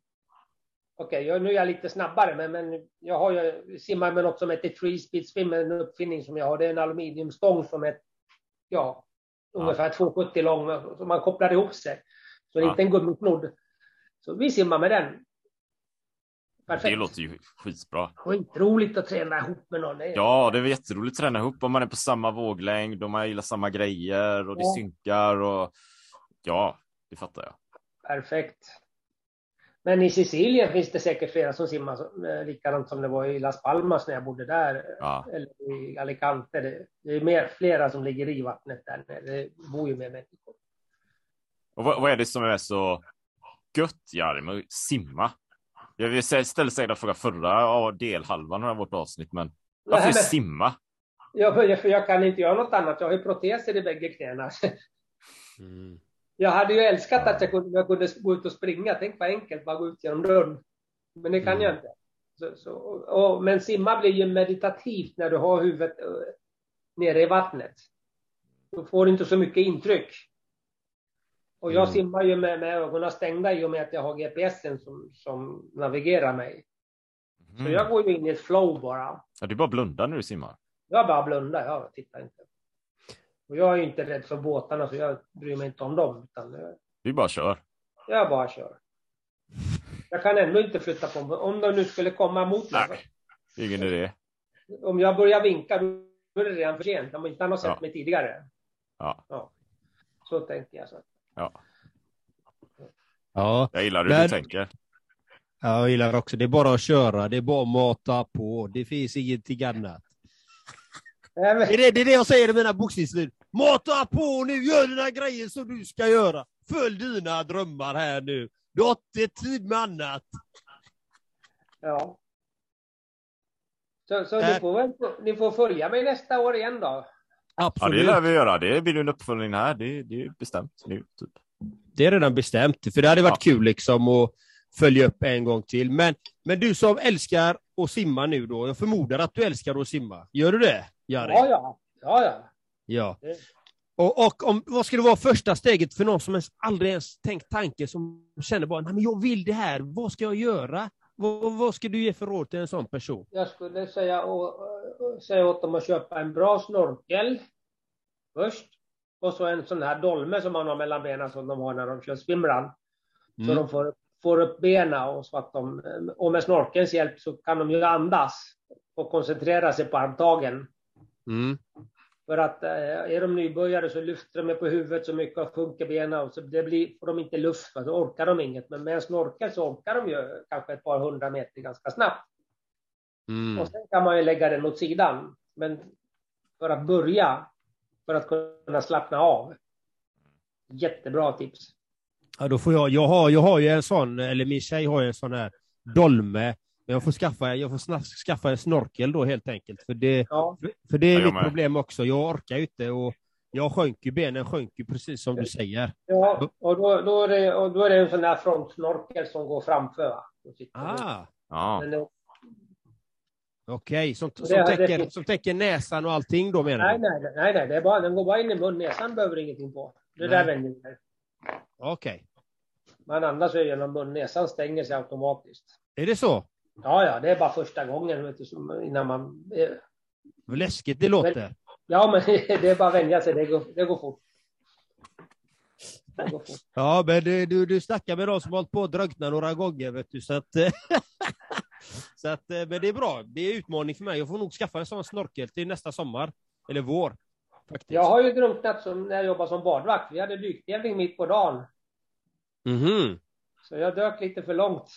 Okej, jag, nu är jag lite snabbare, men, men jag har ju simmar med något som heter Free Speed Swim, en uppfinning som jag har. Det är en aluminiumstång som är, ja, ungefär 2,70 lång, som man kopplar ihop sig. Så det är inte en gummisnodd. Så vi simmar med den. Perfekt. det låter ju skitbra. Skitroligt att träna ihop med någon. Det Ja, det är jätteroligt att träna ihop om man är på samma våglängd och man gillar samma grejer och det Ja. synkar och ja, det fattar jag. Perfekt. Men i Sicilien finns det säkert flera som simmar eh, likadant som det var i Las Palmas när jag bodde där. Ja. Eller i Alicante. Det, är mer, flera som ligger i vattnet där. nere. Det bor ju mer människor. Och vad, vad är det som är så gött, Jari, med att simma? Jag vill säga- ställde säkert en fråga förra delhalvan av vårt avsnitt, men varför Nej, men- simma? Jag, för jag kan inte göra något annat. Jag har ju proteser i bägge knäna. [laughs] Mm. Jag hade ju älskat att jag kunde, jag kunde gå ut och springa. Tänk vad enkelt, bara gå ut genom dörren. Men det kan Mm. jag inte. Så, så, och, men simma blir ju meditativt när du har huvudet eh, nere i vattnet. Då får du inte så mycket intryck. Och jag Mm. simmar ju med, med ögonen stängda i och med att jag har GPSen som, som navigerar mig. Så Mm. jag går ju in i ett flow bara. Ja, du bara blundar när du simmar. Jag bara blundar, jag tittar inte. Och jag är ju inte rädd för båtarna så jag bryr mig inte om dem. Utan jag, Du bara kör. jag bara kör. Jag kan ändå inte flytta på mig. Om de nu skulle komma mot mig. Nej, ingen idé. Om jag börjar vinka då är det redan för sent. Om inte han har sett Ja. mig tidigare. Ja, Så tänker jag. Så. ja. Ja, Jag gillar hur Men- du tänker. Ja, jag gillar också. Det är bara att köra, det är bara att mata på. Det finns ingenting annat. Det är det, det, är det jag säger i mina boxningsliv. Mata på nu, gör dina grejer som du ska göra. Följ dina drömmar här nu. Du har inte tid med annat. Ja. Så, så Äh. ni, får väl, ni får följa mig nästa år igen då. Ja, det Absolut. lär vi göra. Det blir en uppföljning här. Det, det är bestämt nu. Typ. Det är redan bestämt, för det hade varit kul liksom att följa upp en gång till. Men, men du som älskar att simma nu då, jag förmodar att du älskar att simma. Gör du det, Jari? Ja, ja. Ja, ja. Ja. Det- Och, och om, vad skulle vara första steget för någon som ens aldrig ens tänkt tanken, som känner bara, nej men jag vill det här, vad ska jag göra? Vad, vad ska du ge för råd till en sån person? Jag skulle säga, och, säga åt dem att köpa en bra snorkel först. Och så en sån här dolme som man har mellan benen som de har när de kör swimrun. Så Mm. de får, får upp benen och så att de, och med snorkelns hjälp så kan de ju andas och koncentrera sig på armtagen. Mm. För att eh, är de nybörjare så lyfter de på huvudet så mycket och sjunker benen och så det blir, får de inte luft, för då orkar de inget. Men med en snorkel så orkar de ju kanske ett par hundra meter ganska snabbt. Mm. Och sen kan man ju lägga den åt sidan. Men för att börja, för att kunna slappna av. Jättebra tips. Ja, då får jag, jag, har, jag har ju en sån, eller min tjej har ju en sån här dolme. Jag får skaffa, jag får skaffa en snorkel då helt enkelt. För det, Ja, för, det är mitt med. problem också. Jag orkar ju inte och jag sjönk ju, benen sjönk ju precis som du säger. ja och, då, då är det, och då är det en sån där frontsnorkel som går framför. va? Som Ah, Ja. Okej. Som, som, Det- det täcker, som täcker näsan och allting då menar nej, du? nej, nej, nej, det är bara, den går bara in i mun. Näsan behöver ingenting på. Det är Nej. där vänder vi. Okej. Man andas ju genom mun. Näsan stänger sig automatiskt. Är det så? Ja, ja, det är bara första gången vet du, som, innan man... eh, Vad läskigt det låter. Ja, men [laughs] det är bara att vänja sig. Det går, det går fort. Det går fort. Ja, men du, du, du snackar med någon som har hållit på att drunkna några gånger, vet du, så att... eh, [laughs] så att, eh, men det är bra. Det är utmaning för mig. Jag får nog skaffa en sån snorkel till nästa sommar. Eller vår. Faktiskt. Jag har ju drunknat som, när jag jobbade som badvakt. Vi hade dyktävling mitt på dagen. Mhm. Så jag dök lite för långt.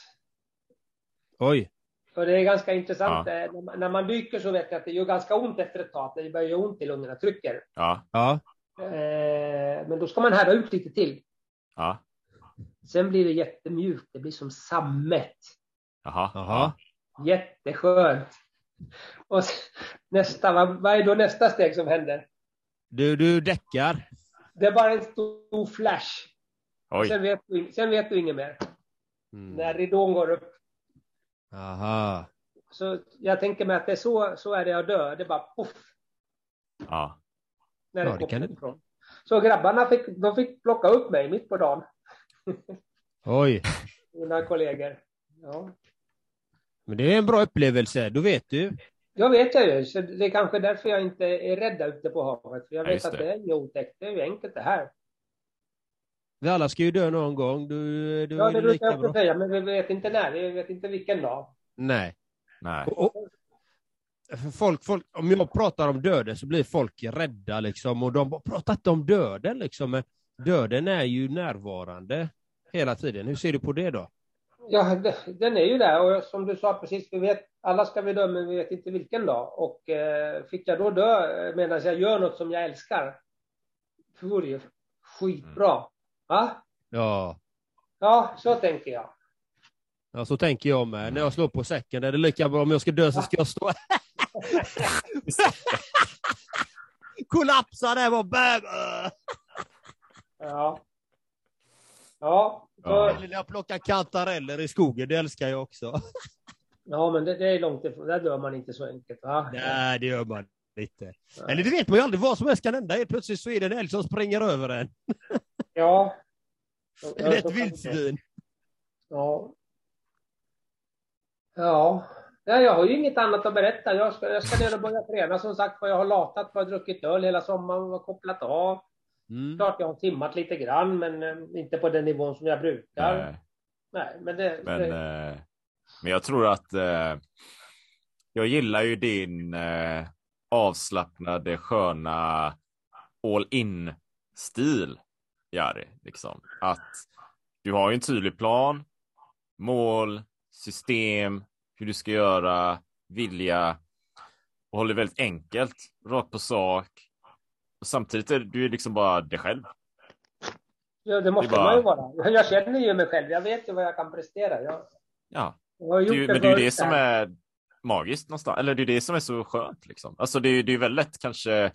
Oj. För det är ganska intressant. Ja. eh, När, man, dyker så vet jag att det gör ganska ont efter ett tag. Det börjar göra ont i lungorna, trycker. Ja, Ja. Eh, men då ska man härda ut lite till. ja, Sen blir det jättemjukt. Det blir som sammet. jaha. Jaha. Jätteskönt. Och nästa, vad, vad är då nästa steg som händer? Du, du däckar. Det är bara en stor flash. Oj, Sen vet, du, sen vet du inget mer. Mm. När ridån går upp. Aha. Så jag tänker mig att det är så, så är det jag dör. Det är bara poff. ja. När Ja, det det kan. Så grabbarna fick, de fick plocka upp mig mitt på dagen. Oj. [laughs] Mina kollegor. Ja. Men det är en bra upplevelse. Då vet du. Jag vet jag ju, så det är kanske därför jag inte är rädd ute på havet. För jag Ja, vet just att det. det är otäckt. Det är ju enkelt det här. Vi alla ska ju dö någon gång. Du, du Ja, det det brukar jag bra. säga, men vi vet inte när. Vi vet inte vilken dag. Nej. Nej. Och, och, för folk, folk, om jag pratar om döden så blir folk rädda liksom. Och de pratar inte om döden liksom. Men döden är ju närvarande hela tiden. Hur ser du på det då? Ja, den är ju där och som du sa precis, vi vet, alla ska vi dö men vi vet inte vilken dag. Och eh, fick jag då dö eh, medan jag gör något som jag älskar, det vore ju skitbra. Va? Ja. Ja, så tänker jag. Ja, så tänker jag med. När jag slår på säcken är det lika bra om jag ska dö så ska jag stå... [laughs] Kollapsa där bara. Bam! Ja. Ja, Ja. ja. Eller när jag plockar kantareller i skogen, det älskar jag också. men det, det är långt ifrån. Där dör man inte så enkelt. Va? Nej, det gör man inte. Eller det vet man ju aldrig, vad som helst kan hända. Helt plötsligt så är det en älg som springer över en. Ja. Det- vildsvin. Ja. Ja. Nej, jag har ju inget annat att berätta. Jag ska, jag ska ner och börja träna som sagt för jag har latat, jag har druckit öl hela sommaren och kopplat av. Mm. Klart jag har timmat lite grann men eh, inte på den nivån som jag brukar. Nej. Nej, men det... Men, det eh, men jag tror att eh, jag gillar ju din eh, avslappnade, sköna all in stil, Jari. Liksom. Att du har ju en tydlig plan, mål, system, hur du ska göra, vilja och håller väldigt enkelt, rakt på sak. Och samtidigt är du liksom bara dig själv. ja, det måste det bara- man ju vara. [laughs] Jag känner ju mig själv. Jag vet ju vad jag kan prestera. Jag, Ja. jag Det ju, men det är ju det som är magiskt någonstans. Eller det är det som är så skönt. Liksom. Alltså det är, är väldigt lätt kanske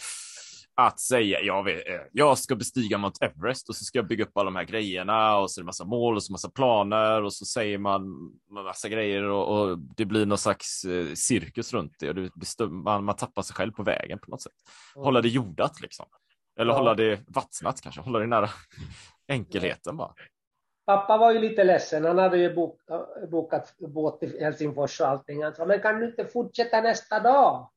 att säga jag, vet, eh, jag ska bestiga Mount Everest och så ska jag bygga upp alla de här grejerna och så är det massa mål och så massa planer och så säger man massa grejer och, och det blir någon slags eh, cirkus runt det och det blir man, man tappar sig själv på vägen på något sätt. Hålla det jordat liksom. Eller Ja. hålla det vattnat kanske, hålla det nära [laughs] enkelheten bara. Pappa var ju lite ledsen. Han hade ju bok, bokat båt till Helsingfors och allting. Han sa, men kan du inte fortsätta nästa dag?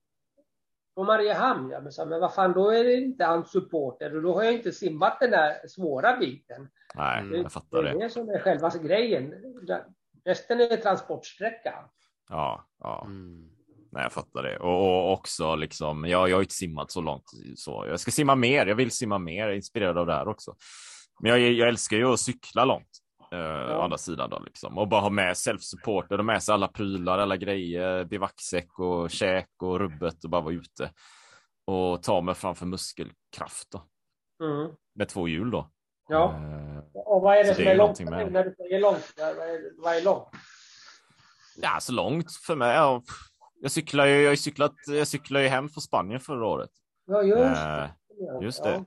På Mariehamn? Ja, men, men vad fan, då är det inte hans supporter och då har jag inte simmat den där svåra biten. Nej, Mm, jag fattar det är det. det som är själva grejen. Resten är transportsträcka. Ja, ja. Mm. Nej, jag fattar det. Och, och också liksom, jag, jag har inte simmat så långt så. Jag ska simma mer. Jag vill simma mer. Inspirerad av det här också. Men jag, jag älskar ju att cykla långt. Uh, Å andra sidan då liksom. Och bara ha med self-supporter och med sig alla prylar, alla grejer, bivacksäck och käk och rubbet och bara vara ute. Och ta mig framför muskelkraft då. Mm. Med två hjul då. Ja. Eh, Och vad är det som det är är långt? med- När du säger långt, vad är, vad är långt? ja, så långt för mig. Ja, jag cyklar ju, jag cyklat, jag cyklar ju hem från Spanien förra året. Ja, just Eh, det. Just Ja. det.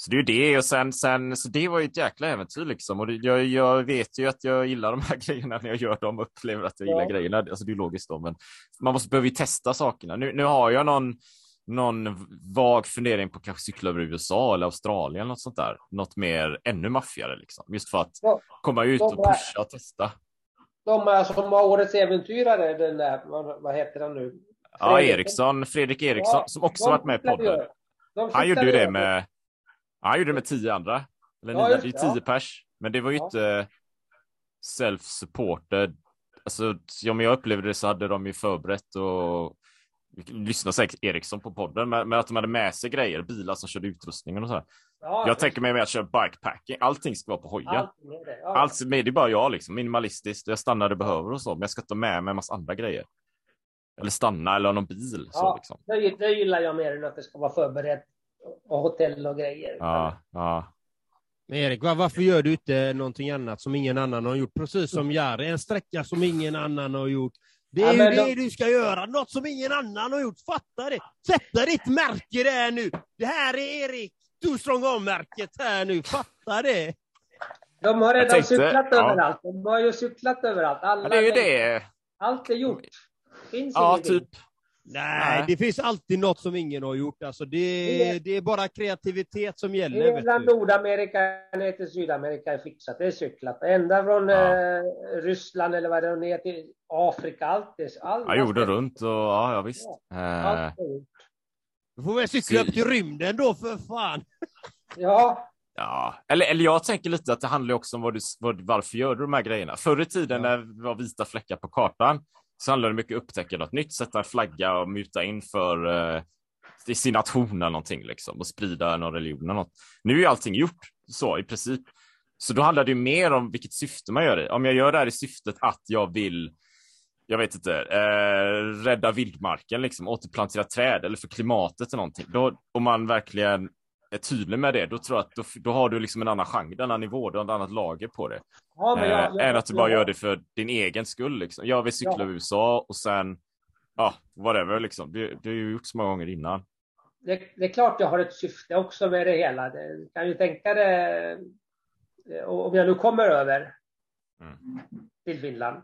Så det är det och sen, sen så det var ju ett jäkla äventyr liksom och jag, jag vet ju att jag gillar de här [laughs] grejerna när jag gör dem och upplever att jag Ja. gillar grejerna. Alltså det är logiskt då, men man måste behöver ju testa sakerna. Nu, nu har jag någon, någon vag fundering på kanske cykla över USA eller Australien eller något sånt där. Något mer ännu maffigare liksom. Just för att Ja. komma ut och Ja. pusha och testa. De som var årets äventyrare, den där, vad, vad heter han nu? Ja, Fredrik. Eriksson, Fredrik Eriksson, Ja, som också varit med i podden. Han gjorde ju det ju. Med, han gjorde det med tio andra. Eller Ja, nio, det är tio ja. pers. Men det var ju Ja. inte self-supported. Alltså, om jag upplevde det så hade de ju förberett och lyssnade säkert Eriksson på podden, men, men att de hade med sig grejer, bilar som körde utrustningen och så. Här. Ja, Jag tänker mig med att köra bikepacking, allting ska vara på hojen. allt med det. Ja. Allt med det är bara jag liksom, minimalistiskt. Jag stannar där det behöver och så, men jag ska ta med mig en massa andra grejer. Eller stanna eller ha någon bil. Så, Ja, liksom. det, det gillar jag mer än att det ska vara förberett och hotell och grejer. ja, ja. Men Erik, va- varför gör du inte någonting annat som ingen annan har gjort? Precis som Jari, en sträcka som ingen annan har gjort. Det är Ja, ju det då- du ska göra, något som ingen annan har gjort. Fatta det! Sätta ditt märke där nu! Det här är Erik Too Strong On-märket här nu, fatta det! De har redan tänkte- cyklat ja. överallt. De har ju cyklat överallt. Alla Men det är ju det. Allt är gjort. Finns Ja, ingenting. typ. Nej, Nej. det finns alltid något som ingen har gjort. Alltså det, Det- det är bara kreativitet som gäller. Hela Vet du. Nordamerika ner till Sydamerika är fixat. Det är cyklat. Ända från Ja. eh, Ryssland eller vad det är ner till Afrika. Allt är... All, Ja, jorden runt och ja, ja visst. Eh, Allt är gjort. Du får väl cykla upp till rymden då för fan! [laughs] Ja, Ja, eller, eller jag tänker lite att det handlar också om vad du, vad, varför gör du de här grejerna? Förr i tiden Ja. när det var vita fläckar på kartan så handlar det mycket om att upptäcka något nytt, sätta en flagga och muta in för eh, i sin nation eller någonting liksom och sprida någon religion eller något. Nu är ju allting gjort så i princip. Så då handlar det ju mer om vilket syfte man gör det. Om jag gör det här i syftet att jag vill jag vet inte, eh, rädda vildmarken, liksom, återplantera träd eller för klimatet eller någonting. Då, om man verkligen är tydlig med det, då tror jag att då, då har du liksom en annan genre, en annan nivå, du har ett annat lager på det. ja jag, eh, jag, än att du bara jag- gör det för din egen skull. Liksom. Jag vill cykla Ja. i USA och sen, ja, whatever liksom. Du, du har ju gjort så många gånger innan. det, det är klart jag har ett syfte också med det hela. Det, du kan ju tänka det, eh, om jag nu kommer över Mm. till Finland.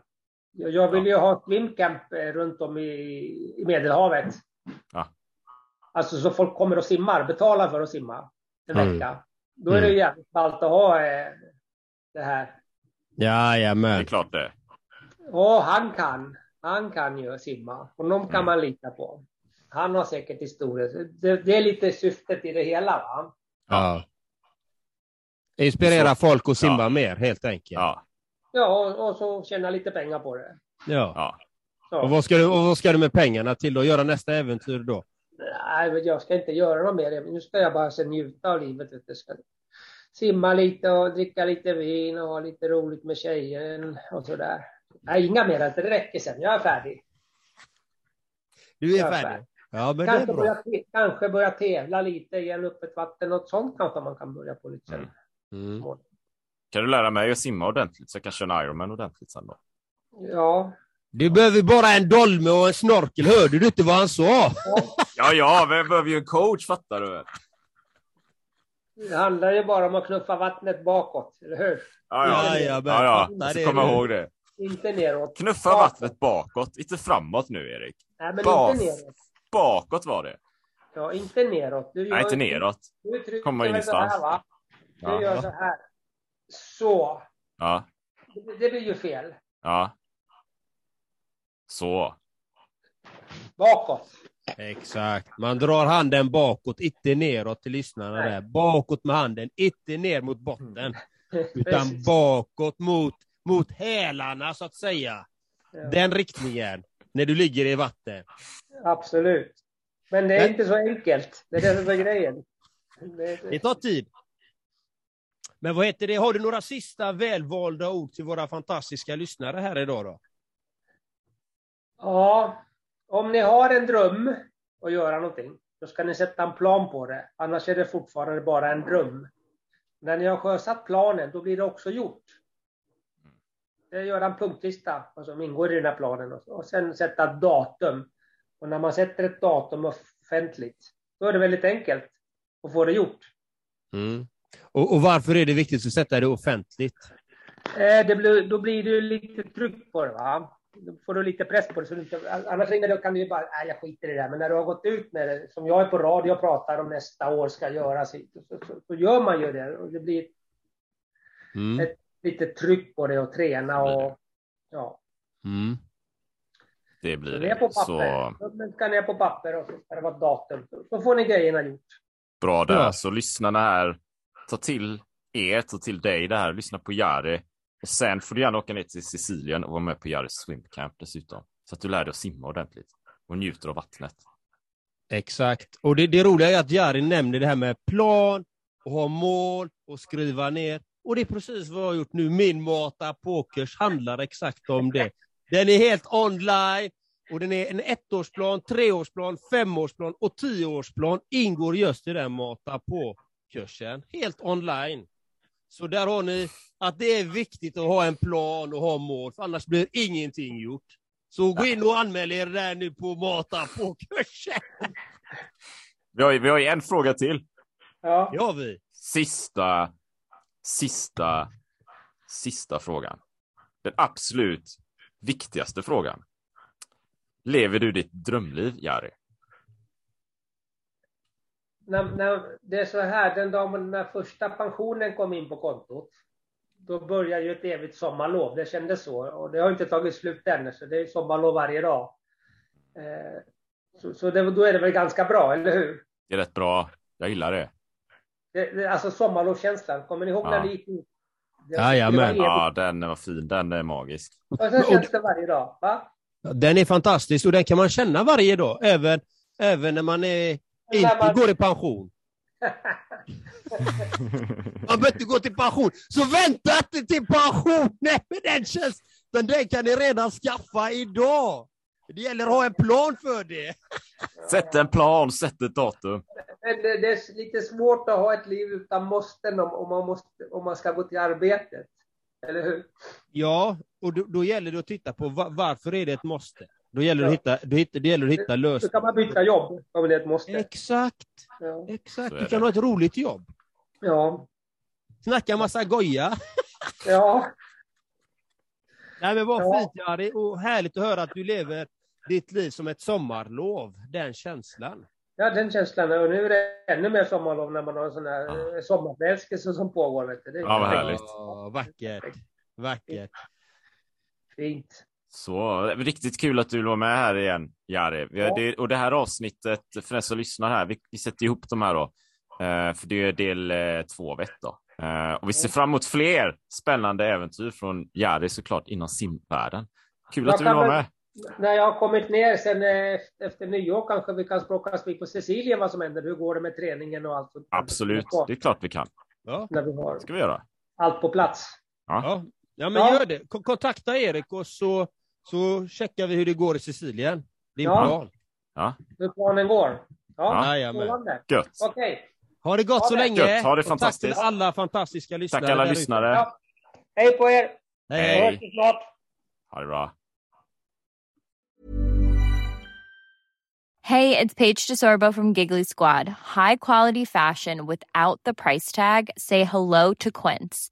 Jag, vill ju ha swimcamp eh, runt om i, i Medelhavet. Ja. Alltså så folk kommer och simmar, betalar för att simma en Mm. vecka. Då är det ju jävligt ballt att ha eh, det här. Det är klart det. Och han kan. Han kan ju simma. Honom kan Mm. man lita på. Han har säkert historia. Så Det, det är lite syftet i det hela. Va? Ja. Inspirera folk att simma Ja. mer helt enkelt. Ja, Ja, och, och så tjäna lite pengar på det. Ja. ja. Så. Och, vad ska du, och vad ska du med pengarna till då? Göra nästa äventyr då? Nej, men jag ska inte göra något mer. Nu ska jag bara se njuta av livet. vet du. Ska simma lite och dricka lite vin och ha lite roligt med tjejen och sådär. Nej, inga mer. Det räcker sen. Jag är färdig. Du är är färdig? färdig. Ja, men det är Kanske bra. börja, kanske börja tävla lite i en öppet vatten. Något sånt kanske man kan börja på lite sen. Mm. Mm. Kan du lära mig att simma ordentligt så jag kan köra en Ironman ordentligt sen då? Ja, Du behöver bara en dolme och en snorkel. Hörde du inte vad han sa? Ja, ja, jag behöver ju en coach, fattar du? det handlar ju bara om att knuffa vattnet bakåt, eller hur? Ja, ja. Ja, ja. fattar Jag ska det komma nu. ihåg det. Inte neråt. Knuffa Bakåt. vattnet bakåt, inte framåt nu Erik. Nej, men Bak. inte neråt. Bakåt var det. Ja, inte neråt. Du Nej, inte neråt. Du Komma väl så här, ingenstans. va? Du Ja. gör så här. Så. Ja, Det, det blir ju fel. ja. Så. Bakåt. Exakt. Man drar handen bakåt, inte neråt till lyssnarna Nej. där. Bakåt med handen, inte ner mot botten. [laughs] Utan Precis. bakåt mot, mot hälarna så att säga. Ja, Den riktningen. När du ligger i vatten. Absolut. Men det är Men- inte så enkelt. Det är det som är grejen. Det, Det tar tid. Men vad heter det, har du några sista välvalda ord till våra fantastiska lyssnare här idag då? Ja, om ni har en dröm att göra någonting, då ska ni sätta en plan på det. Annars är det fortfarande bara en dröm. När ni har sjösatt planen, då blir det också gjort. Det göra en punktlista vad som ingår i den här planen och, sen sätta datum. Och när man sätter ett datum offentligt, då är det väldigt enkelt att få det gjort. Mm. Och, och varför är det viktigt att sätta det offentligt? Eh, det blir, då blir det lite tryck på det. Va? Då får du lite press på det. Så du inte, annars ringer du, kan du ju bara, nej jag skiter i det där. Men när du har gått ut med det, som jag är på radio och pratar om nästa år ska göras, så, så, så, så gör man ju det. Och det blir Mm. ett lite tryck på det och träna och ja. Mm. Det blir på det. papper. Så ska ner på papper och så ska det vara datum. Så får ni grejerna gjort. bra där. Ja. Så lyssnarna här, ta till er, ta till dig det här, lyssna på Jari. Sen får du gärna åka ner till Sicilien och vara med på Jaris swimcamp dessutom. Så att du lär dig att simma ordentligt och njuter av vattnet. Exakt. Och det, det roliga är att Jari nämner det här med plan, och ha mål och skriva ner. Och det är precis vad jag har gjort nu. Min Mata Pokers handlar exakt om det. Den är helt online och den är en ettårsplan, treårsplan, femårsplan och tioårsplan ingår just i den Mata på-kursen. Helt online. Så där har ni att det är viktigt att ha en plan och ha mål, för annars blir ingenting gjort. Så gå in och anmäl er där nu på Mata på-kursen. Vi har, ju- vi har ju en fråga till. Ja. Det har vi. Sista, sista, sista frågan. Den absolut viktigaste frågan. Lever du ditt drömliv, Jari? När, när, det är så här, den dagen när första pensionen kom in på kontot, då börjar ju ett evigt sommarlov. Det kändes så. Och det har inte tagit slut ännu, så det är sommarlov varje dag. Eh, så så det, då är det väl ganska bra, eller hur? Det är rätt bra. Jag gillar det. Det, det, alltså sommarlovskänslan, kommer ni ihåg Ja. när ni gick ut? Det- Jajamän. Ja, den var fin. Den är magisk. Och sen känns det varje dag, va? Den är fantastisk och den kan man känna varje dag, även, även när man är, inte man- går i pension. Man behöver inte gå till pension, så vänta inte till pensionen med den känns, men den kan ni redan skaffa idag. Det gäller att ha en plan för det. [laughs] Sätt en plan, sätt ett datum. Men det, det är lite svårt att ha ett liv utan måsten om, om, man, måste, om man ska gå till arbetet. Eller hur? Ja, och då, då gäller det att titta på va- varför är det ett måste. Då gäller det att hitta, då hitta, det gäller att hitta lösningar. kan man byta jobb om det är ett måste. Exakt, Ja. exakt. Du kan ha ett roligt jobb. ja. Snacka massa goja. [laughs] ja. Nej, men vad Ja. fint Jari, och härligt att höra att du lever ditt liv som ett sommarlov. Den känslan. Ja, den känslan. Och nu är det ännu mer sommarlov när man har en sån här ja. sommarförälskelse som pågår. Vet du. Det är Ja, vad härligt. Ja, vackert. Vackert. Fint. Så riktigt kul att du vill vara med här igen, Jari. Ja. det, och det här avsnittet, för den som lyssnar här, vi, vi sätter ihop de här då. Eh, för det är del eh, två av ett då. Eh, och vi ser fram emot fler spännande äventyr från Jari såklart inom simvärlden. Kul Jag att du vill vara med. När jag har kommit ner sen eh, efter nyår kanske vi kan språka vid på Sicilien vad som händer. Hur går det med träningen och allt? Absolut, det är klart vi kan. Ja, När vi har ska vi göra. allt på plats. ja. ja men Ja. gör det. Ko- Kontakta Erik och så, så checkar vi hur det går i Sicilien. Din Ja. plan. Ja, Hur planen går. Ja, strålande. gött. Okej. Ha det gott Ha så det. länge. Gött, ha det Och Tack fantastiskt. till alla fantastiska lyssnare. Tack alla lyssnare. Ja. Hej på er! Hej. Hej. Ha det bra. Hey, it's Paige DeSorbo from Giggly Squad. High quality fashion without the price tag. Say hello to Quince.